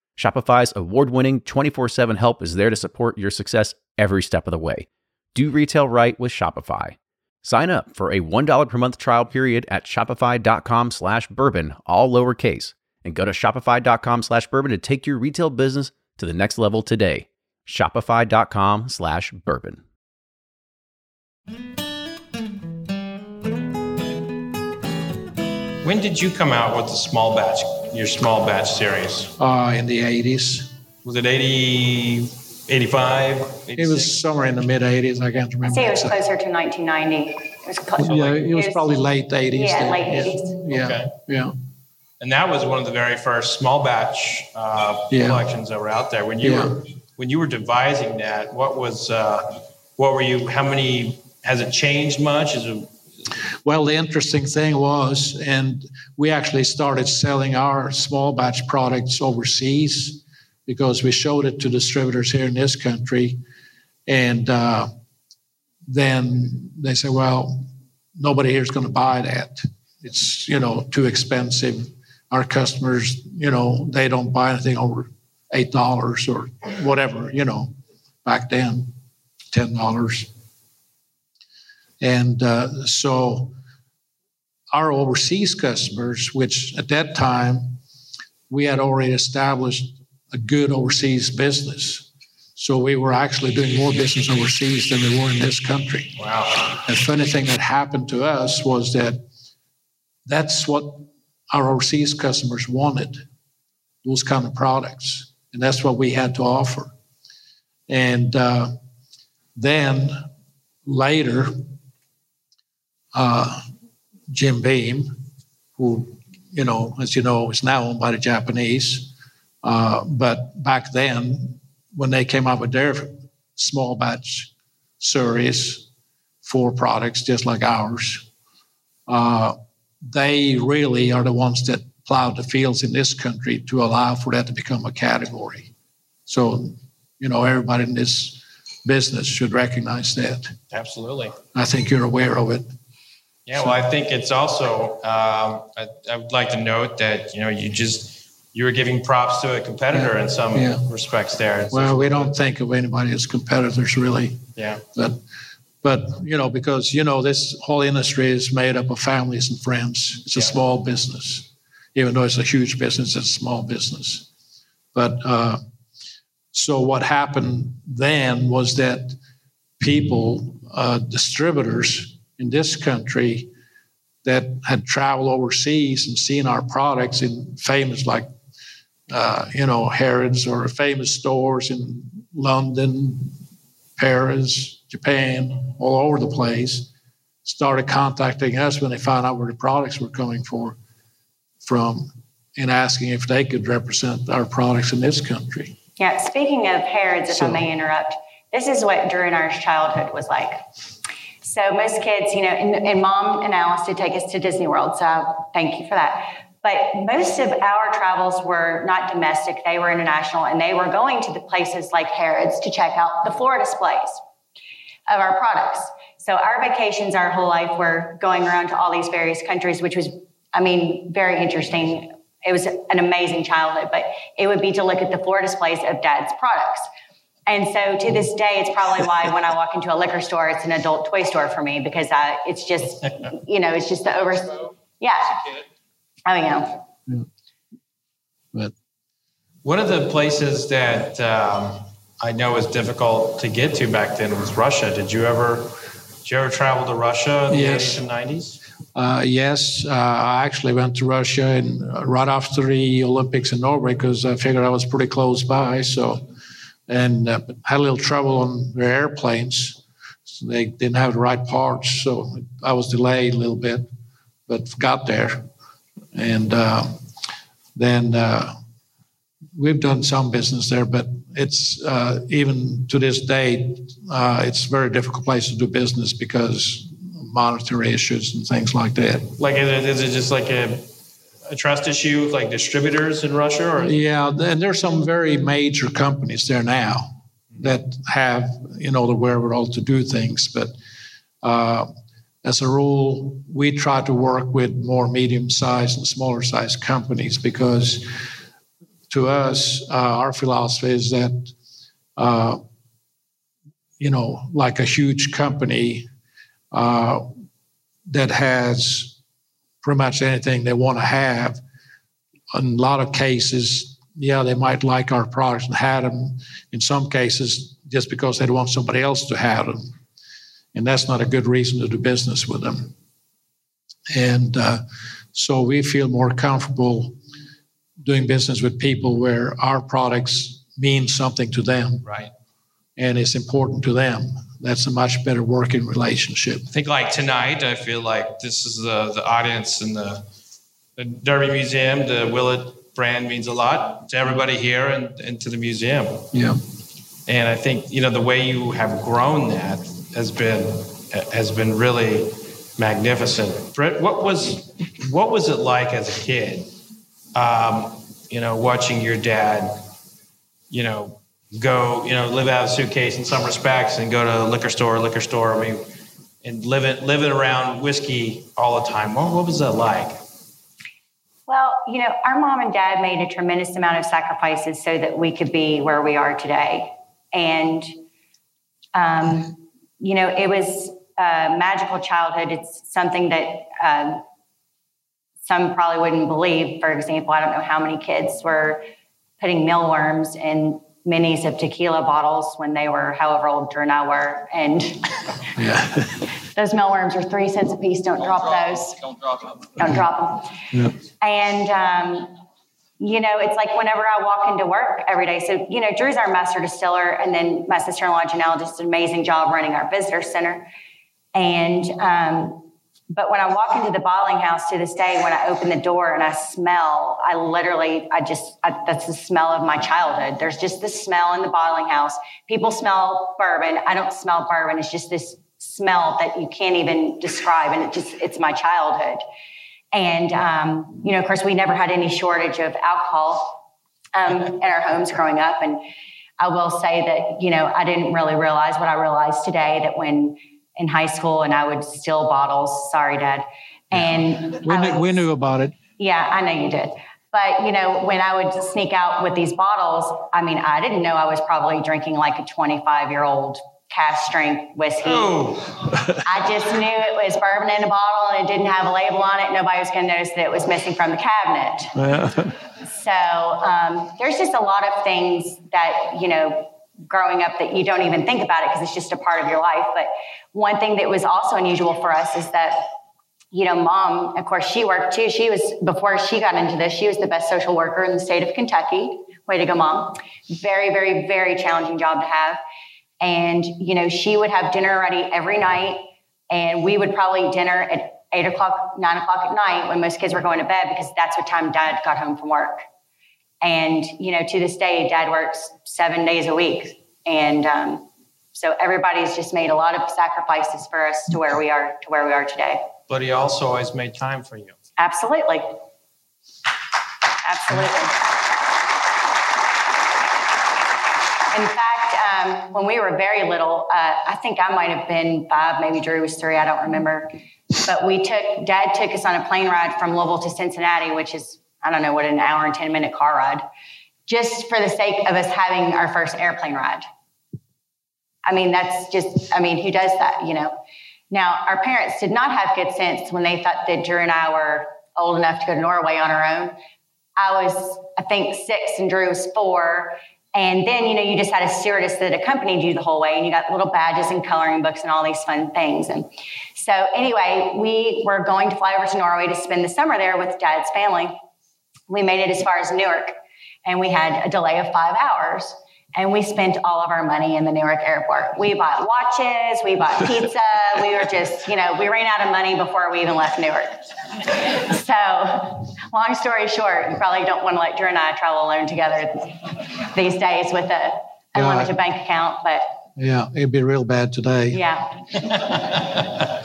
Shopify's award winning 24 7 help is there to support your success every step of the way. Do retail right with Shopify. Sign up for a $1 per month trial period at shopify.com slash bourbon, all lowercase, and go to shopify.com slash bourbon to take your retail business to the next level today. Shopify.com slash bourbon. When did you come out with the small batch, your small batch series? Uh, in the 80s. Was it 80, 85? It was somewhere in the mid 80s. I can't I remember. say it was closer to 1990. It was closer. Yeah, it was probably late 80s. Yeah, then. late yeah. 80s. Yeah, Okay. yeah. And that was one of the very first small batch uh, Yeah. collections that were out there. When you Yeah. were when you were devising that, what was uh, what were you? How many? Has it changed much? Is it Well, the interesting thing was, and we actually started selling our small batch products overseas because we showed it to distributors here in this country. And uh, then they said, well, nobody here is going to buy that. It's, you know, too expensive. Our customers, you know, they don't buy anything over $8 or whatever, you know, back then, $10. And uh, so our overseas customers, which at that time we had already established a good overseas business. So we were actually doing more business overseas than we were in this country. wow? The funny thing that happened to us was that that's what our overseas customers wanted, those kind of products. And that's what we had to offer. And uh, then later, uh, Jim Beam, who, you know, as you know, is now owned by the Japanese. Uh, but back then, when they came out with their small batch series, four products just like ours, uh, they really are the ones that plowed the fields in this country to allow for that to become a category. So, you know, everybody in this business should recognize that. Absolutely. I think you're aware of it. Yeah. Well, I think it's also. Um, I, I would like to note that you know you just you were giving props to a competitor in some Yeah. respects there. Well, we don't think of anybody as competitors really, yeah. but but you know because you know this whole industry is made up of families and friends. It's a Yeah. small business, even though it's a huge business. It's a small business. But uh, so what happened then was that people, uh, distributors in this country that had traveled overseas and seen our products in famous like uh, you know Harrods or famous stores in London, Paris, Japan, all over the place, started contacting us when they found out where the products were coming for, from, and asking if they could represent our products in this country. Yeah, speaking of Harrods, if I may interrupt, this is what Drew and our childhood was like. So most kids, you know, and, and mom and Alice did take us to Disney World, so thank you for that. But most of our travels were not domestic, they were international, and they were going to the places like Harrods to check out the floor displays of our products. So our vacations, our whole life, were going around to all these various countries, which was, I mean, very interesting. It was an amazing childhood, but it would be to look at the floor displays of dad's products. And so to this day, it's probably why when I walk into a liquor store, it's an adult toy store for me because uh, it's just, you know, it's just the over, yeah. Oh, yeah. But One of the places that um, I know was difficult to get to back then was Russia. Did you ever, did you ever travel to Russia in the Yes. 80s and 90s? Uh, yes, uh, I actually went to Russia and uh, right after the Olympics in Norway because I figured I was pretty close by. So, and uh, had a little trouble on their airplanes. So they didn't have the right parts, so I was delayed a little bit, but got there. And uh, then uh, we've done some business there, but it's uh, even to this day, uh, it's a very difficult place to do business because monetary issues and things like that. Like, is it just like a, a trust issue, like distributors in Russia? Or Yeah, and there's some very major companies there now that have you know the wherewithal to do things, but uh, as a rule, we try to work with more medium-sized and smaller-sized companies because to us, uh, our philosophy is that uh, you know, like a huge company, uh, that has pretty much anything they want to have. In a lot of cases, yeah, they might like our products and have them. In some cases, just because they want somebody else to have them, and that's not a good reason to do business with them. And uh, so we feel more comfortable doing business with people where our products mean something to them Right. And it's important to them. That's a much better working relationship. I think like tonight, I feel like this is the, the audience in the, the Derby Museum. The Willett brand means a lot to everybody here and, and to the museum. Yeah. And I think you know the way you have grown that has been has been really magnificent. Brett, what was what was it like as a kid? Um, you know, watching your dad, you know, go, you know, live out of a suitcase in some respects and go to liquor store, liquor store. I mean, and living living around whiskey all the time. What, what was that like? Well, you know, our mom and dad made a tremendous amount of sacrifices so that we could be where we are today. And, um, you know, it was a magical childhood. It's something that um, some probably wouldn't believe. For example, I don't know how many kids were putting mealworms in minis of tequila bottles when they were however old Drew and I were. And *laughs* those mealworms are three cents a piece. Don't, drop, those. Don't drop them. Don't drop them. And, um, you know, it's like whenever I walk into work every day. So, you know, Drew's our master distiller, and then my sister in law, Janelle, does an amazing job running our visitor center. And, um, but when I walk into the bottling house to this day, when I open the door and I smell, I literally, I just, I, that's the smell of my childhood. There's just this smell in the bottling house. People smell bourbon. I don't smell bourbon. It's just this smell that you can't even describe. And it just, it's my childhood. And, um, you know, of course, we never had any shortage of alcohol um, in our homes growing up. And I will say that, you know, I didn't really realize what I realized today that when in high school and I would steal bottles, sorry, Dad. And We knew, would- we knew about it. yeah, I know you did. But you know, when I would sneak out with these bottles, I mean, I didn't know I was probably drinking like a 25 year old cask strength whiskey. Oh, I just knew it was bourbon in a bottle and it didn't have a label on it. Nobody was going to notice that it was missing from the cabinet. So um, there's just a lot of things that, you know, growing up that you don't even think about it because it's just a part of your life. But one thing that was also unusual for us is that, you know, mom, of course, she worked too. She was, before she got into this, she was the best social worker in the state of Kentucky. Way to go, mom. Very, very, very challenging job to have. And, you know, she would have dinner ready every night, and we would probably eat dinner at eight o'clock, nine o'clock at night when most kids were going to bed because that's what time dad got home from work. And, you know, to this day, dad works seven days a week. And um, so everybody's just made a lot of sacrifices for us to where we are, to where we are today. but he also always made time for you. Absolutely. Absolutely. In fact, um, when we were very little, uh, I think I might have been five, maybe Drew was three, I don't remember. But we took, dad took us on a plane ride from Louisville to Cincinnati, which is, I don't know what, an hour and 10 minute car ride, just for the sake of us having our first airplane ride. I mean, that's just, I mean, who does that, you know? Now, our parents did not have good sense when they thought that Drew and I were old enough to go to Norway on our own. I was, I think, six and Drew was four. And then, you know, you just had a stewardess that accompanied you the whole way, and you got little badges and coloring books and all these fun things. And so, anyway, we were going to fly over to Norway to spend the summer there with Dad's family. We made it as far as Newark, and we had a delay of five hours. And we spent all of our money in the Newark airport. We bought watches, we bought pizza. we were just, you know, we ran out of money before we even left Newark. So, long story short, you probably don't want to let Drew and I travel alone together these days with a unlimited bank account, but Yeah, it'd be real bad today. yeah. *laughs*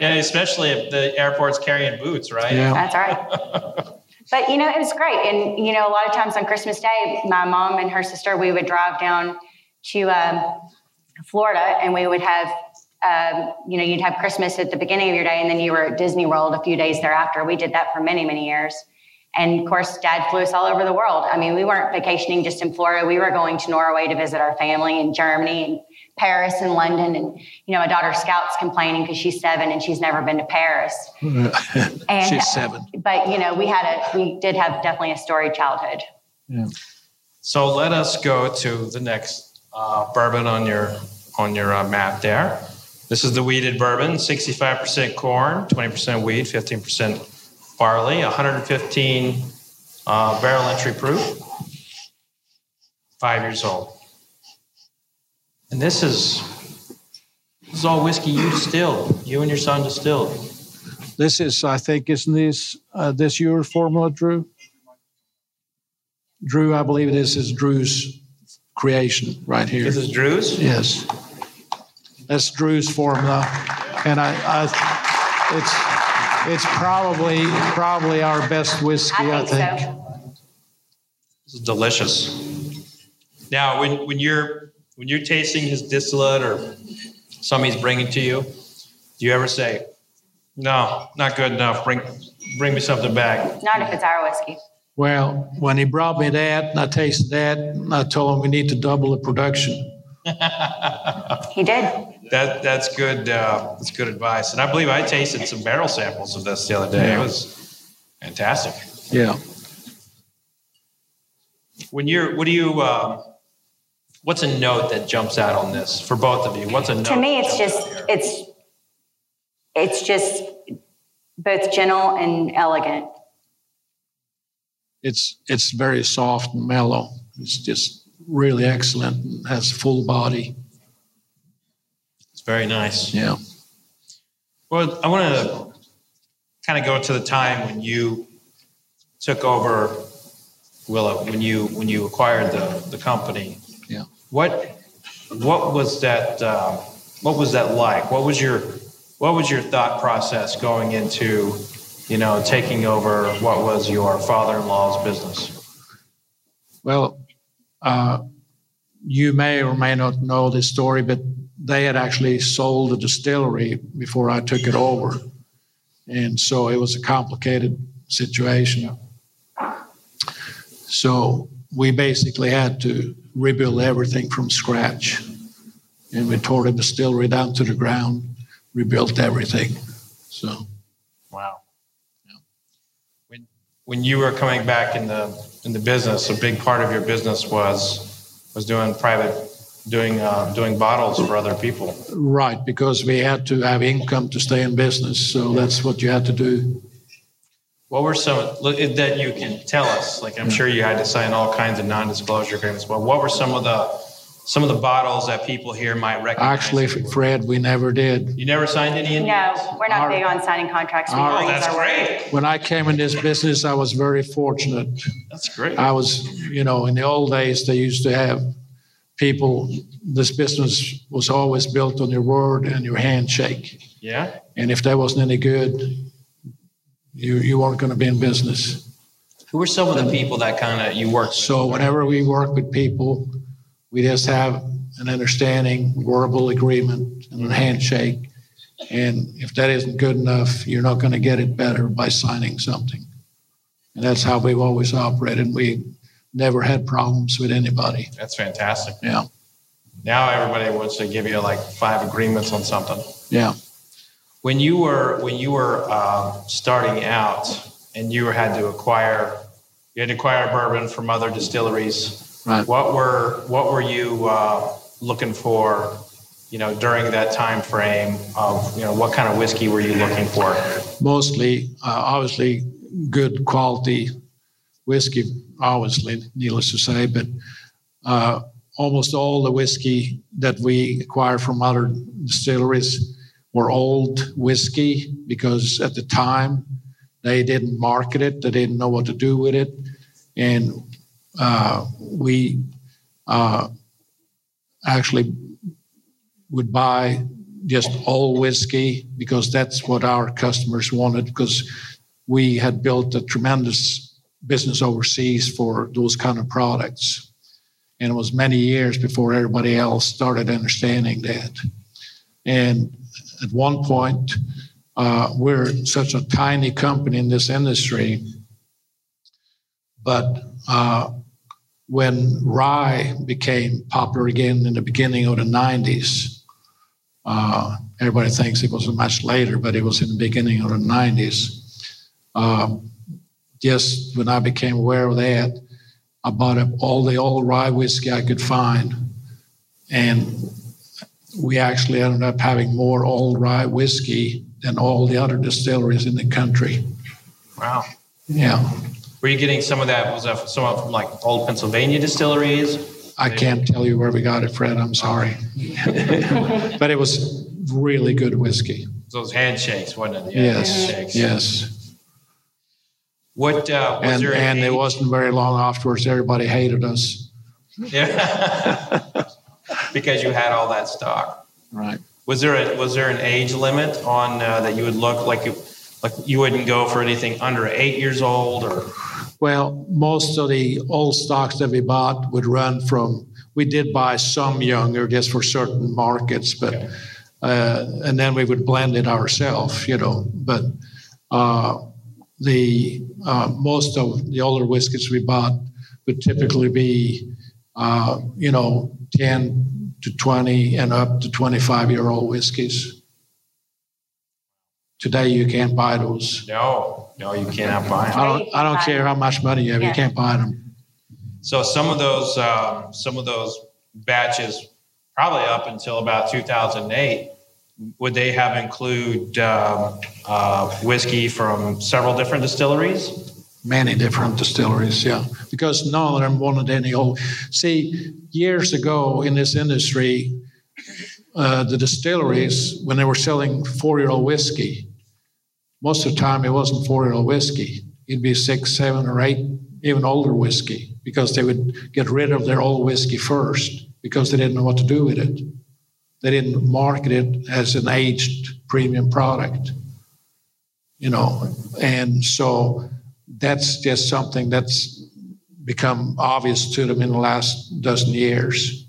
Yeah, especially if the airport's carrying boots, right? Yeah. That's right. *laughs* But you know, it was great. And you know, a lot of times on Christmas Day, my mom and her sister, we would drive down to um, Florida, and we would have, um, you know, you'd have Christmas at the beginning of your day, and then you were at Disney World a few days thereafter. We did that for many, many years. And of course, Dad flew us all over the world. I mean, we weren't vacationing just in Florida. We were going to Norway to visit our family in Germany and Paris and London, and you know, my daughter Scout's complaining because she's seven and she's never been to Paris. *laughs* And, She's seven. But you know, we had a we did have definitely a storied childhood. So let us go to the next uh, bourbon on your on your uh, map there. This is the wheated bourbon, 65% corn, 20% wheat, 15% barley, 115 uh, barrel entry proof, five years old. And this is this is all whiskey you distilled, you and your son distilled. This is, I think, isn't this uh, this your formula, Drew? Drew, I believe this is Drew's creation right here. This is Drew's. Yes. That's Drew's formula. And I, I it's it's probably probably our best whiskey, I I think. think so. This is delicious. Now, when, when you're when you're tasting his distillate or something he's bringing to you, do you ever say, "No, not good enough. Bring bring me something back"? Not if it's our whiskey. Well, when he brought me that and I tasted that, and I told him we need to double the production. *laughs* He did. That that's good. Uh, that's good advice. And I believe I tasted some barrel samples of this the other day. It was fantastic. Yeah. When you're, what do you? Um, what's a note that jumps out on this for both of you? What's a note? To me, it's just it's it's just both gentle and elegant. It's it's very soft and mellow. It's just really excellent and has full body. It's very nice. Yeah. Well, I want to kind of go to the time when you took over Willett, when you when you acquired the the company. What what was that? Uh, what was that like? What was your what was your thought process going into you know taking over what was your father-in-law's business? Well, uh, you may or may not know this story, but they had actually sold the distillery before I took it over. And so it was a complicated situation. So we basically had to rebuild everything from scratch. And we tore the distillery down to the ground, rebuilt everything. So, Wow. When when you were coming back in the in the business, a big part of your business was was doing private, doing uh, doing bottles for other people. right, because we had to have income to stay in business. So that's what you had to do. What were some that you can tell us? Like I'm sure you had to sign all kinds of non-disclosure agreements. But what were some of the some of the bottles that people here might recognize? Actually, Fred, we never did. you never signed any NDAs? No, we're not Our- big on signing contracts. We our- Oh, that's are working. great. When I came in this business, I was very fortunate. That's great. I was, you know, in the old days, they used to have people, this business was always built on your word and your handshake. Yeah. And if that wasn't any good, you, you weren't going to be in business. Who were some of the people that kind of you worked with? So whenever we work with people, we just have an understanding, verbal agreement, and a handshake. And if that isn't good enough, you're not going to get it better by signing something. And that's how we've always operated. We never had problems with anybody. That's fantastic. Yeah, Now everybody wants to give you like five agreements on something. yeah. When you were when you were um, starting out and you had to acquire you had to acquire bourbon from other distilleries. Right. What were what were you uh, looking for? You know, during that time frame of you know what kind of whiskey were you looking for? Mostly, uh, obviously, good quality whiskey, obviously, needless to say, but uh, almost all the whiskey that we acquire from other distilleries were old whiskey because at the time they didn't market it, they didn't know what to do with it. And uh, we uh, actually would buy just old whiskey because that's what our customers wanted because we had built a tremendous business overseas for those kind of products. And it was many years before everybody else started understanding that. And at one point, uh, we're such a tiny company in this industry, but uh, when rye became popular again in the beginning of the 90s. Uh, everybody thinks it was much later, but it was in the beginning of the 90s. Uh, just when I became aware of that, I bought up all the old rye whiskey I could find. And we actually ended up having more old rye whiskey than all the other distilleries in the country. Wow. Yeah. Were you getting some of that? Was that some of like old Pennsylvania distilleries? I can't tell you where we got it, Fred. I'm sorry. *laughs* but it was really good whiskey. Those handshakes, wasn't it? Yeah, Yes. handshakes. Yes. What uh, was And, and it wasn't very long afterwards, everybody hated us. Yeah. *laughs* because you had all that stock. Right. Was there a was there an age limit on uh, that you would look like you, like you wouldn't go for anything under eight years old or Well, most of the old stocks that we bought would run from, we did buy some younger just for certain markets, but, uh, and then we would blend it ourselves, you know. But uh, the, uh, most of the older whiskeys we bought would typically be, uh, you know, 10 to 20 and up to 25 year old whiskeys. Today, you can't buy those. no no you cannot buy them. I don't, I don't care how much money you have, you can't buy them. So some of those um, some of those batches probably up until about 2008 would they have include um, uh, whiskey from several different distilleries? Many different distilleries, yeah, because none of them wanted any old. See, years ago in this industry, uh, the distilleries, when they were selling four year old whiskey, most of the time it wasn't four year old whiskey. It'd be six, seven, or eight, even older whiskey, because they would get rid of their old whiskey first because they didn't know what to do with it. They didn't market it as an aged premium product, you know, and so that's just something that's become obvious to them in the last dozen years.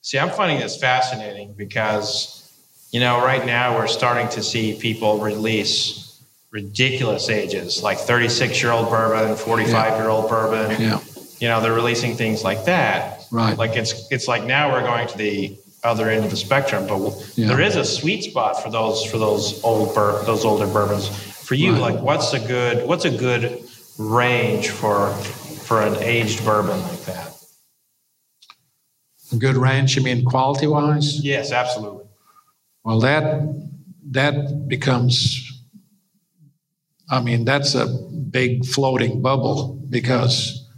See, I'm finding this fascinating because, you know, right now we're starting to see people release ridiculous ages, like 36 year old bourbon, 45 year old bourbon. Yeah, You know, they're releasing things like that. right. Like it's it's like now we're going to the other end of the spectrum, but Yeah. there is a sweet spot for those for those old bur- those older bourbons. For you, Right. like what's a good what's a good range for for an aged bourbon like that? A good range, you mean quality wise? Yes, absolutely. Well, that that becomes. I mean, that's a big floating bubble because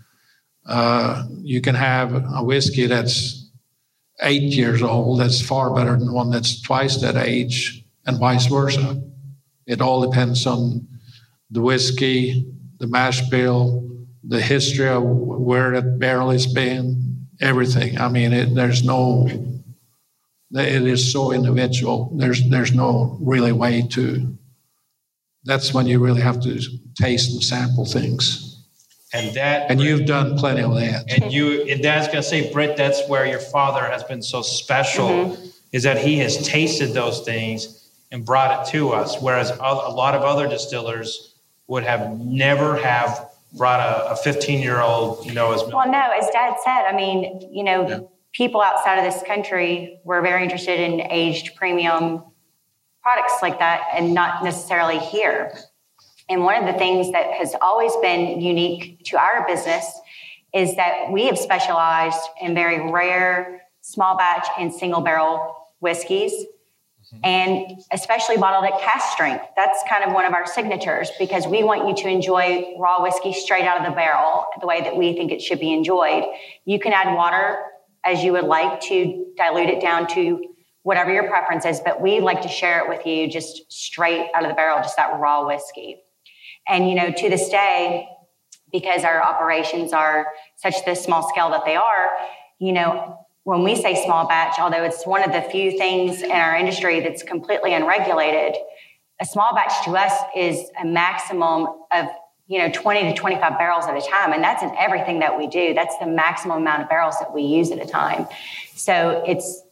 uh, you can have a whiskey that's eight years old that's far better than one that's twice that age, and vice versa. It all depends on the whiskey, the mash bill, the history of where that barrel has been, everything. I mean, it, there's no it is so individual. There's there's no really way to. That's when you really have to taste and sample things, And that and you've done plenty of that. and you and that's gonna say, Britt, that's where your father has been so special, mm-hmm. is that he has tasted those things and brought it to us. Whereas a a lot of other distillers would have never have brought a 15 year old, you know, as Well, no, as Dad said, I mean, you know, people outside of this country were very interested in aged premium products like that and not necessarily here. And one of the things that has always been unique to our business is that we have specialized in very rare small batch and single barrel whiskeys Mm-hmm. and especially bottled at cask strength. That's kind of one of our signatures because we want you to enjoy raw whiskey straight out of the barrel the way that we think it should be enjoyed. You can add water as you would like to dilute it down to whatever your preference is, but we like to share it with you just straight out of the barrel, just that raw whiskey. And you know, to this day, because our operations are such the small scale that they are, you know, when we say small batch, although it's one of the few things in our industry that's completely unregulated, a small batch to us is a maximum of you know 20 to 25 barrels at a time and that's in everything that we do. That's the maximum amount of barrels that we use at a time. So it's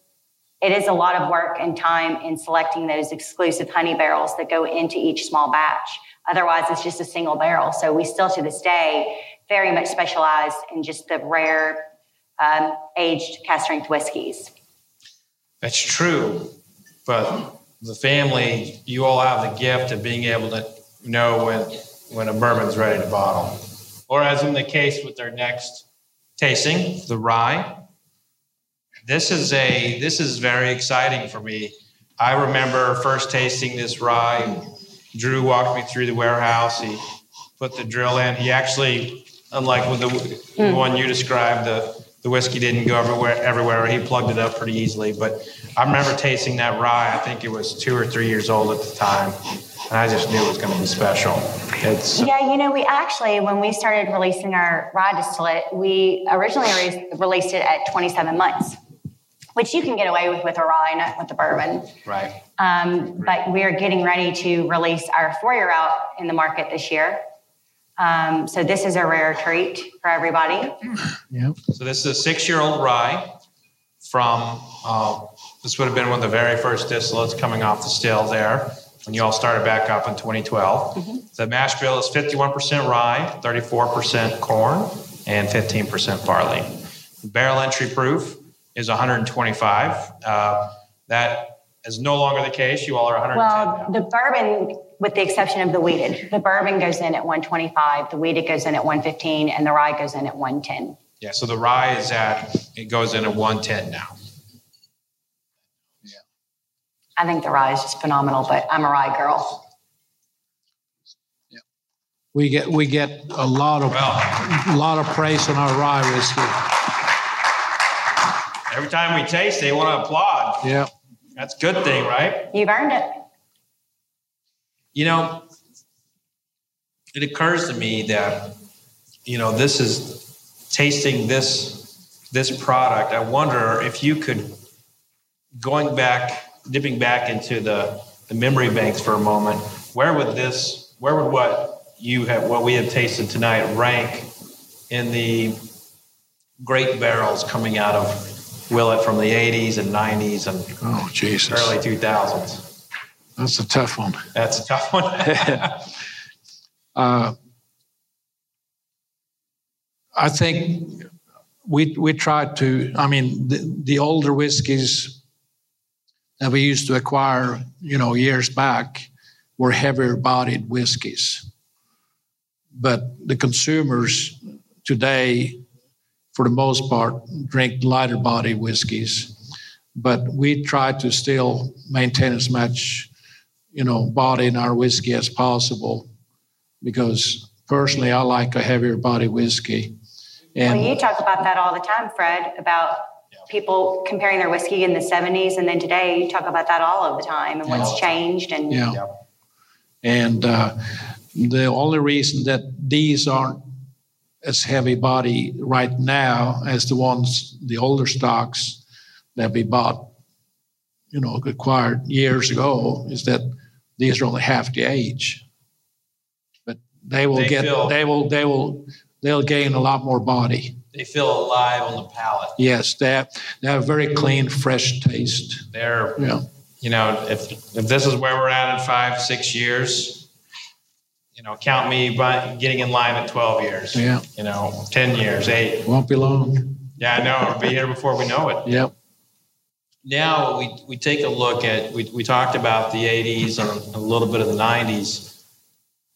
it is a lot of work and time in selecting those exclusive honey barrels that go into each small batch. Otherwise it's just a single barrel. So we still to this day very much specialize in just the rare um, aged cask strength whiskeys. That's true, but the family, you all have the gift of being able to know when when a bourbon's ready to bottle. Or as in the case with our next tasting, the rye. This is a this is very exciting for me. I remember first tasting this rye. Drew walked me through the warehouse. He put the drill in. He actually, unlike with the, the one you described, the the whiskey didn't go everywhere. Everywhere he plugged it up pretty easily. But I remember tasting that rye. I think it was two or three years old at the time, and I just knew it was going to be special. It's Yeah, you know, we actually, when we started releasing our rye distillate, we originally re- released it at 27 months, which you can get away with with a rye, not with the bourbon. right. Um, but we are getting ready to release our four year out in the market this year. Um, so this is a rare treat for everybody. So this is a six-year-old rye from. Uh, this would have been one of the very first distillates coming off the still there when you all started back up in 2012. The mash bill is 51% rye, 34% corn, and 15% barley. The barrel entry proof is 125. Uh, that is no longer the case. You all are 110 Well, now. the bourbon, with the exception of the wheated, the bourbon goes in at 125, the wheated goes in at 115, and the rye goes in at 110. Yeah, so the rye is at, it goes in at 110 now. Yeah. I think the rye is just phenomenal, but I'm a rye girl. Yeah. We get, we get a lot of, Well, a lot of praise on our rye whiskey. every time we taste, they want to applaud. Yeah. That's a good thing, right? You've earned it. You know, it occurs to me that, you know, this is tasting this this product. I wonder if you could going back, dipping back into the, the memory banks for a moment, where would this where would what you have what we have tasted tonight rank in the great barrels coming out of Willett from the 80s and 90s and Oh, Jesus. early 2000s? That's a tough one. That's a tough one. *laughs* *laughs* Uh, I think we we tried to. I mean, the, the older whiskeys that we used to acquire, you know, years back, were heavier bodied whiskeys. But the consumers today, for the most part, drink lighter body whiskeys. But we try to still maintain as much, you know, body in our whiskey as possible because personally I like a heavier body whiskey. And well, you talk about that all the time, Fred, about people comparing their whiskey in the 70s and then today you talk about that all of the time and what's changed and yeah. Yep. And uh, the only reason that these aren't as heavy body right now as the ones, the older stocks that we bought, you know, acquired years ago, is that these are only half the age. But they will They get, feel- they will, they will, they'll gain a lot more body. they feel alive on the palate. Yes, they have, they have very clean, fresh taste. They're, Yeah. you know, if if this is where we're at in five, six years, you know, count me by getting in line at 12 years. Yeah. You know, 10 years, eight. Won't be long. Yeah, I know. We'll be here before we know it. Yep. Now we, we take a look at, we, we talked about the 80s and a little bit of the 90s.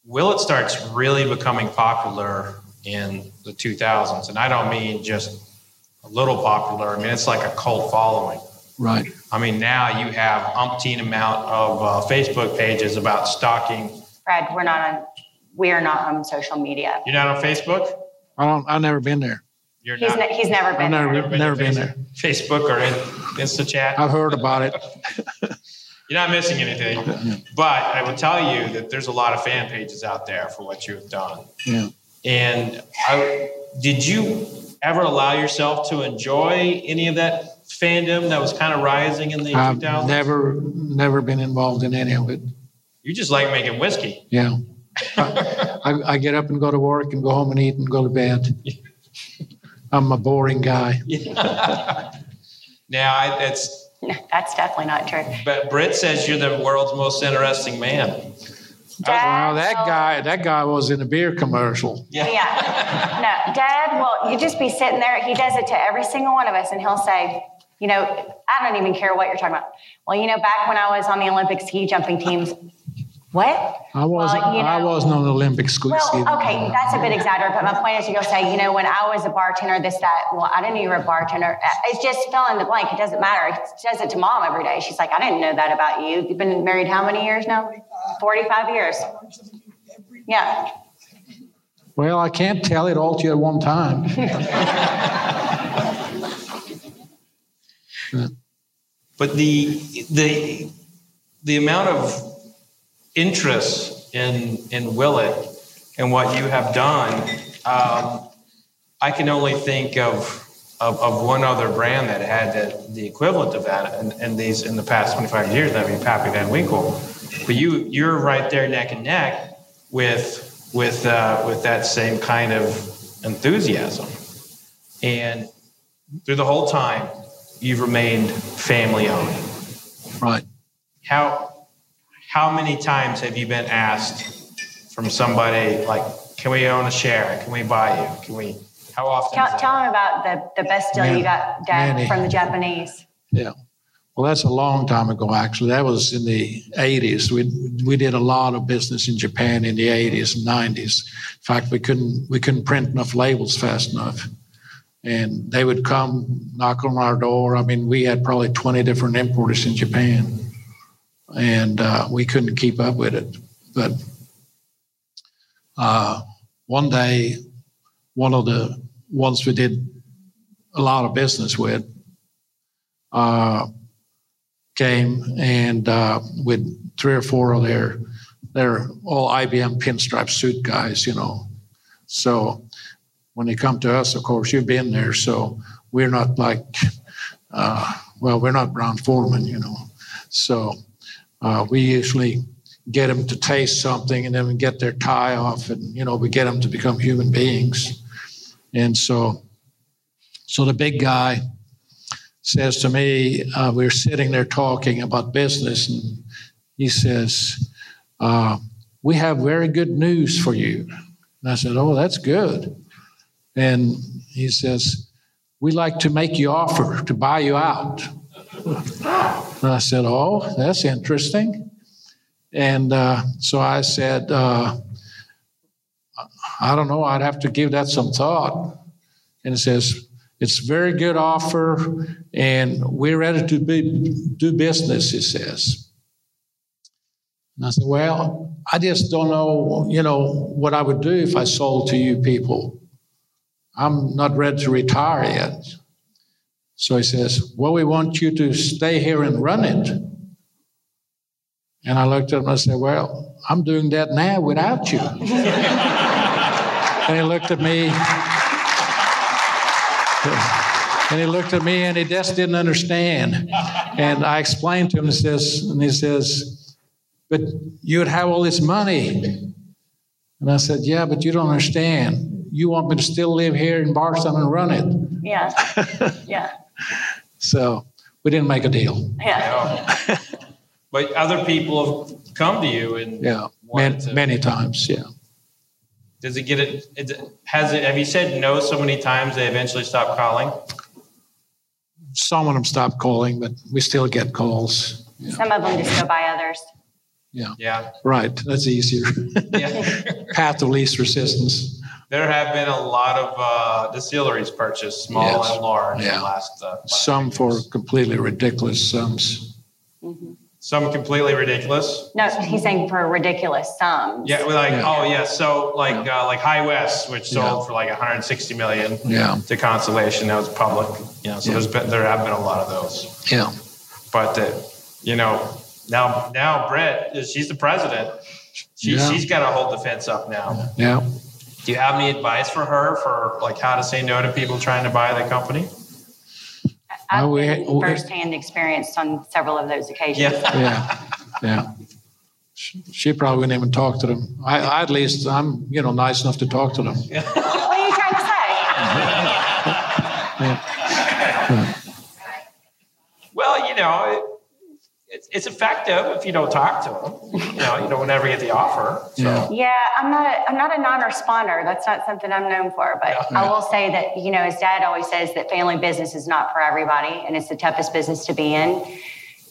Willett starts really becoming popular in the 2000s? And I don't mean just a little popular. I mean, it's like a cult following. Right. I mean, now you have umpteen amount of uh, Facebook pages about stalking. Fred, we're not on we are not on social media. You're not on Facebook? I don't. I've never been there. You're He's, not. ne- he's never been. I've been never, there. Never never to been there. Facebook or in, InstaChat? I've heard about it. *laughs* You're not missing anything. But I will tell you that there's a lot of fan pages out there for what you have done. Yeah. And I, did you ever allow yourself to enjoy any of that fandom that was kind of rising in the I've 2000s? never, never been involved in any of it. You just like making whiskey. Yeah. I, I get up and go to work and go home and eat and go to bed. *laughs* I'm a boring guy. *laughs* now, I, it's No, that's definitely not true. But Britt says you're the world's most interesting man. Dad, Well, that will- guy, that guy was in a beer commercial. Yeah. No, Dad well, you just be sitting there. He does it to every single one of us, and he'll say, you know, I don't even care what you're talking about. Well, you know, back when I was on the Olympic ski jumping teams, what? I wasn't, Well, you I wasn't on the Olympic ski. Well, ski- okay, that's a bit exaggerated, but my point is, you'll say, you know, when I was a bartender, this, that. Well, I didn't know you were a bartender. Uh, It's just fill in the blank. It doesn't matter. It says it to mom every day. She's like, I didn't know that about you. You've been married how many years now? 45 years. Yeah. Well, I can't tell it all to you at one time. *laughs* But the the the amount of interest in in Willett and what you have done, um, I can only think of, of of one other brand that had the, the equivalent of that in, in these in the past 25 years. That would be Pappy Van Winkle. But you you're right there neck and neck with with uh, with that same kind of enthusiasm, and through the whole time, you've remained family owned. Right. How how many times have you been asked from somebody like, "Can we own a share? Can we buy you? Can we?" How often? Tell, is that? tell him about the, the best deal Many- you got, Dad, from the Japanese. Yeah. Well, that's a long time ago, actually. That was in the 80s. We, we did a lot of business in Japan in the 80s and 90s. In fact, we couldn't, we couldn't print enough labels fast enough. And they would come knock on our door. I mean, we had probably 20 different importers in Japan, and uh, we couldn't keep up with it. But uh, one day, one of the ones we did a lot of business with, uh, came and uh, with three or four of their they're all IBM pinstripe suit guys, you know. So when they come to us, of course, you've been there, so we're not like, uh, well, we're not Brown-Forman, you know. So uh, we usually get them to taste something, and then we get their tie off, and you know, we get them to become human beings. And so, so the big guy says to me, uh, we are sitting there talking about business, and he says, uh, We have very good news for you. And I said, Oh, that's good. And he says, We like to make you offer to buy you out. And I said, Oh, that's interesting. And uh, so I said, uh, I don't know, I'd have to give that some thought. And it says, it's a very good offer, and we're ready to be, do business, he says. And I said, Well, I just don't know, you know, what I would do if I sold to you people. I'm not ready to retire yet. So he says, Well, we want you to stay here and run it. And I looked at him and I said, Well, I'm doing that now without you. and he looked at me. And he looked at me and he just didn't understand. And I explained to him, he says, and he says, But you'd have all this money. And I said, Yeah, but you don't understand. You want me to still live here in Bardstown and run it. Yeah. Yeah. So we didn't make a deal. Yeah. No. *laughs* but other people have come to you and Yeah. wanted Man, to- many times. Yeah. Does it get it? it has it? Have you said no so many times they eventually stop calling? Some of them stop calling, but we still get calls. Yeah. Some of them just go by others. Yeah. Yeah. Right. That's easier. *laughs* Yeah. Path of least resistance. There have been a lot of uh, distilleries purchased, small Yes. and large, in Yeah. the last. Uh, five Some for years. completely ridiculous sums. some completely ridiculous. No, he's saying for ridiculous sums. Yeah, we're like Yeah. oh yeah, so like uh, like High West, which sold Yeah. for like 160 million Yeah. to Constellation, that was public. You know, so Yeah. there's been there have been a lot of those. Yeah. But uh, you know, now now Britt, she's the president. She Yeah. she's got to hold the fence up now. Yeah. Do you have any advice for her for like how to say no to people trying to buy the company? I've Well, we- been we- firsthand experienced on several of those occasions. Yeah. Yeah. Yeah. She she probably wouldn't even talk to them. I, I at least I'm, you know, nice enough to talk to them. *laughs* What are you trying to say? *laughs* Yeah. Well, you know, it, it's, it's effective if you don't talk to them. You know, you don't never get the offer. So. Yeah. Yeah, I'm not a, I'm not a non-responder. That's not something I'm known for. But I will say that you know, his dad always says that family business is not for everybody, and it's the toughest business to be in.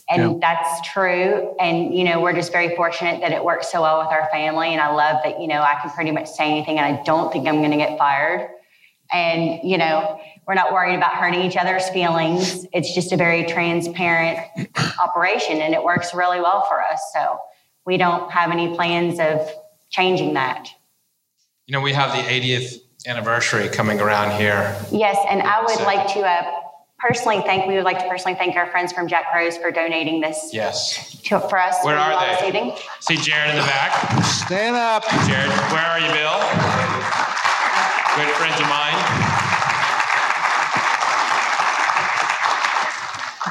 And Yeah. that's true. And you know, we're just very fortunate that it works so well with our family. And I love that you know I can pretty much say anything, and I don't think I'm going to get fired. And you know, we're not worried about hurting each other's feelings. It's just a very transparent operation, and it works really well for us. So we don't have any plans of changing that. You know, we have the 80th anniversary coming around here. Yes, and I would So- like to uh, personally thank. We would like to personally thank our friends from Jack Rose for donating this Yes. to, for us. Where are they? this evening. See Jared in the back. Stand up. Jared, where are you, Bill? Good friends of mine.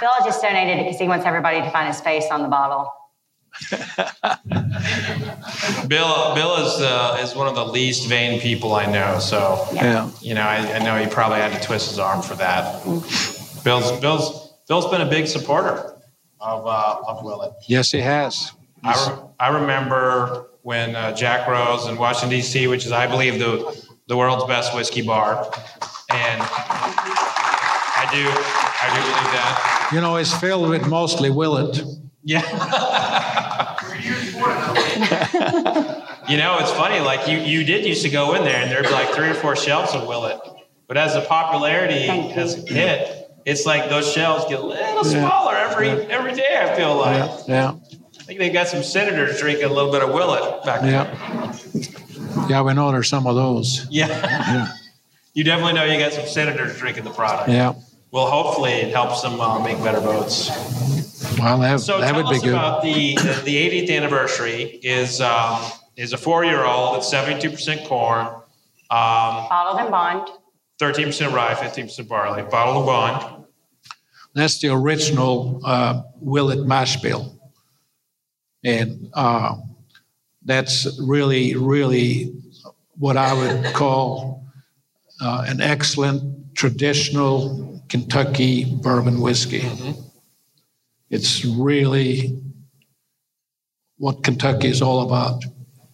Bill just donated it because he wants everybody to find his face on the bottle. *laughs* Bill, Bill is uh, is one of the least vain people I know. So, Yeah. you know, I, I know he probably had to twist his arm for that. Bill's Bill's Bill's been a big supporter of uh, of Willett. Yes, he has. I, re- I remember when uh, Jack Rose in Washington D.C., which is I believe the the world's best whiskey bar, and I do I do believe that. You know, it's filled with mostly Willett. Yeah. *laughs* you know, it's funny. Like you, you did used to go in there, and there'd be like three or four shelves of Willett. But as the popularity has hit, it's like those shelves get a little Yeah. smaller every every day. I feel like. Yeah, yeah, I think they got some senators drinking a little bit of Willett back there. yeah. Yeah, we know there's some of those. Yeah. *laughs* Yeah. you definitely know you got some senators drinking the product. Yeah. Well, hopefully it helps them uh, make better boats. Well, that, So that tell would be us good. about the, the the 80th anniversary is um, is a four year old. It's 72% corn, um, Bottled and bond. 13% rye, 15% barley, bottled and bond. That's the original uh, Willett mash bill. And uh, that's really, really what I would call uh, an excellent traditional Kentucky bourbon whiskey. Mm-hmm. It's really what Kentucky is all about.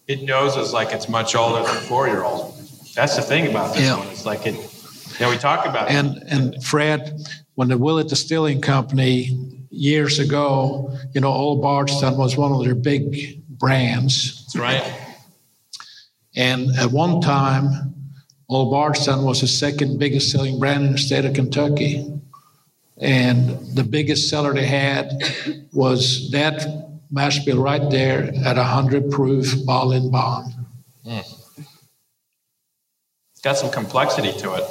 It knows it's like it's much older than four year old. That's the thing about this Yeah. one. It's like it. Know, we talk about it. And and Fred, when the Willett Distilling Company years ago, you know, Old Bardstown was one of their big brands. That's right. And at one time, Old Bardstown was the second biggest selling brand in the state of Kentucky. And the biggest seller they had was that mash bill right there at 100 proof ball and bond. Hmm. It's got some complexity to it.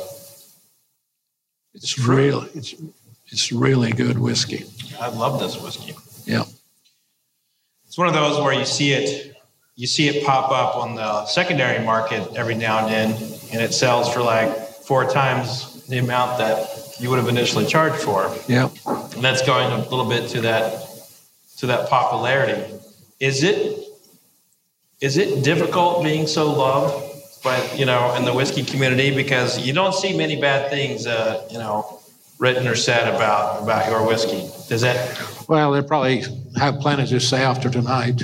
It's really, it's, it's really good whiskey. I love this whiskey. Yeah. It's one of those where you see it, you see it pop up on the secondary market every now and then, and it sells for like four times the amount that you would have initially charged for. Yeah. And that's going a little bit to that to that popularity. Is it is it difficult being so loved by you know in the whiskey community because you don't see many bad things uh, you know written or said about about your whiskey? Does that Well, they probably have plenty to say after tonight.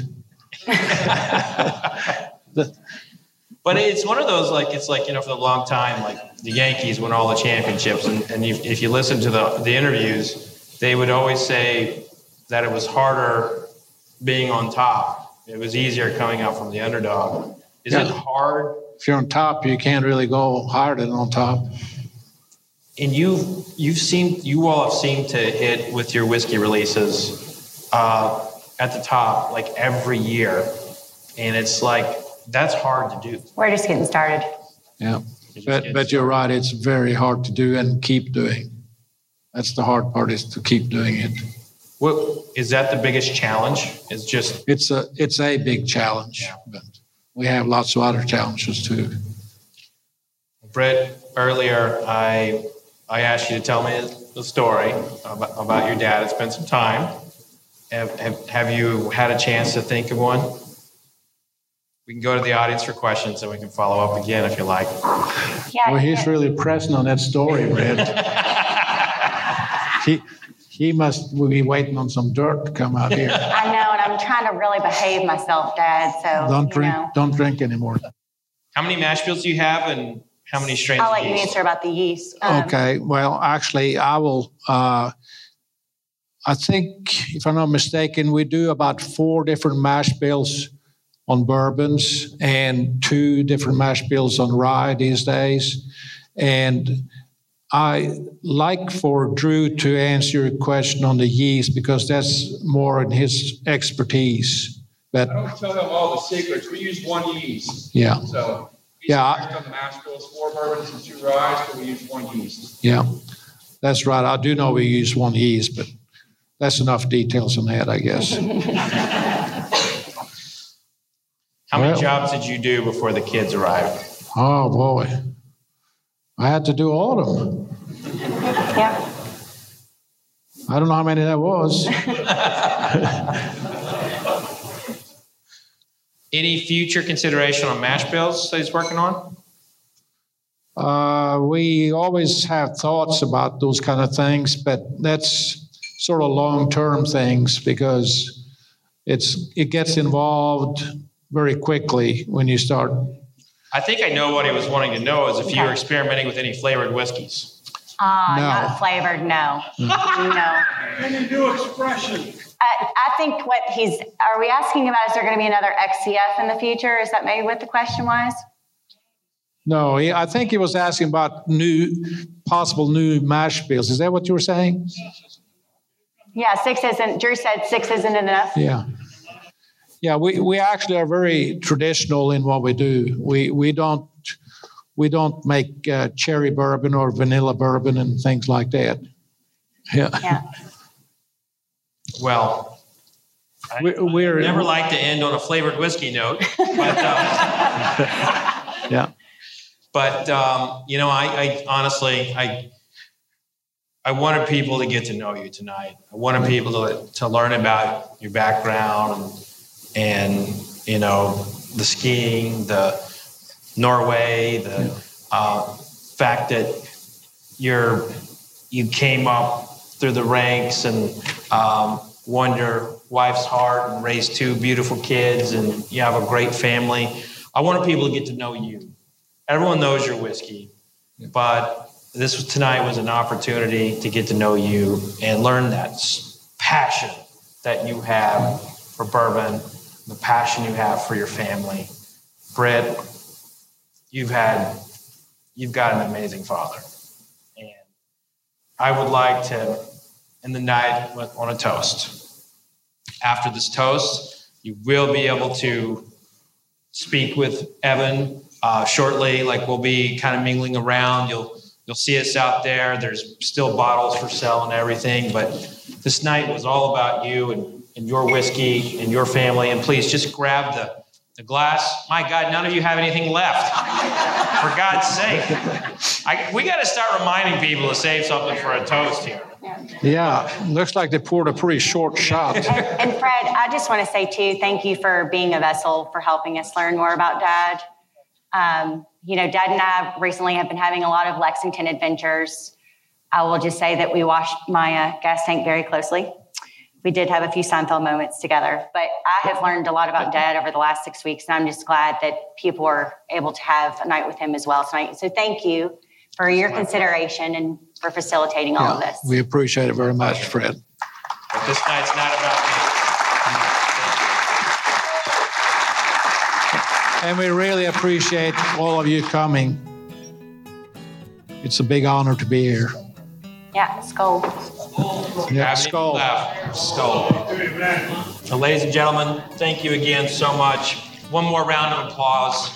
But it's one of those like it's like you know for the long time like the Yankees won all the championships and, and you, if you listen to the the interviews they would always say that it was harder being on top. It was easier coming out from the underdog. Is it hard? If you're on top, you can't really go higher than on top. and you you've seen you all have seemed to hit with your whiskey releases. Uh, at the top like every year and it's like that's hard to do We're just getting started. Yeah. But, but you're right, it's very hard to do and keep doing. That's the hard part is to keep doing it. what is that the biggest challenge is just It's a, it's a big challenge, but we have lots of other challenges too. Britt, earlier I I asked you to tell me the story about, about your dad. It's been some time. Have, have, have you had a chance to think of one? We can go to the audience for questions and we can follow up again if you like. Yeah. Well, he's really pressing on that story, Brad. *laughs* He, He must be waiting on some dirt to come out here. *laughs* I know, and I'm trying to really behave myself, Dad, so, Don't drink, know. don't drink anymore. How many mash bills do you have and how many strains? I'll of let you yeast? answer about the yeast. Um, Okay, well, actually, I will, uh, I think, if I'm not mistaken, we do about four different mash bills on bourbons and two different mash bills on rye these days. And I like for Drew to answer your question on the yeast because that's more in his expertise. But, I don't tell them all the secrets. We use one yeast. yeah, So. we Yeah, On the mash bills, four bourbons and two ryes, but we use one yeast. yeah, that's right. I do know we use one yeast, but that's enough details on that, I guess. *laughs* How many Well- jobs did you do before the kids arrived? Oh, boy. I had to do all of them. Yeah, I don't know how many that was. *laughs* Any future consideration on mash bills that he's working on? Uh, we always have thoughts about those kind of things, but that's sort of long-term things because it's, it gets involved very quickly when you start. I think I know what he was wanting to know is if you were experimenting with any flavored whiskeys. uh, No. not flavored, no, no. Then you do expression. I, I think what he's, are we asking about, is there going to be another XCF in the future? Is that maybe what the question was? No, he- I think he was asking about new, possible new mash bills. Is that what you were saying? Yeah, six isn't, Drew said six isn't enough. Yeah. Yeah, we, we actually are very traditional in what we do. We, we don't, we don't make uh, cherry bourbon or vanilla bourbon and things like that. Yeah. Yeah. Well, I We- we're- never like to end on a flavored whiskey note, but, uh, *laughs* Yeah. but um, you know, I, I honestly, I, I wanted people to get to know you tonight. I wanted people to, to learn about your background and, and you know, the skiing, the Norway, the uh, fact that you're you came up through the ranks and um, won your wife's heart and raised two beautiful kids and you have a great family. I wanted people to get to know you. Everyone knows your whiskey, but this tonight was an opportunity to get to know you and learn that passion that you have for bourbon, the passion you have for your family. Britt, you've had, you've got an amazing father. And I would like to end the night with, on a toast. After this toast, you will be able to speak with Even uh, shortly. Like we'll be kind of mingling around. You'll you'll see us out there. There's still bottles for sale and everything, but this night was all about you and, and your whiskey and your family. And please just grab the the glass. My God, none of you have anything left. *laughs* For God's sake, I, we got to start reminding people to save something for a toast here. Yeah. Looks like they poured a pretty short shot. And, and Fred, I just want to say too, thank you for being a vessel for helping us learn more about Dad. Um, you know, Dad and I recently have been having a lot of Lexington adventures. I will just say that we watched my uh, gas tank very closely. We did have a few Seinfeld moments together, but I have learned a lot about Dad over the last six weeks, and I'm just glad that people were able to have a night with him as well tonight. So thank you for your consideration and for facilitating all of this. we appreciate it very much, Fred. But this night's not about me. And we really appreciate all of you coming. It's a big honor to be here. Yeah, skull. Yeah, Have any skull. Skull. So, ladies and gentlemen, thank you again so much. One more round of applause.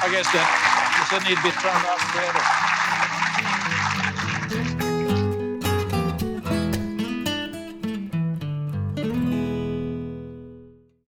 I guess that, does that need to be turned off, Fred? or-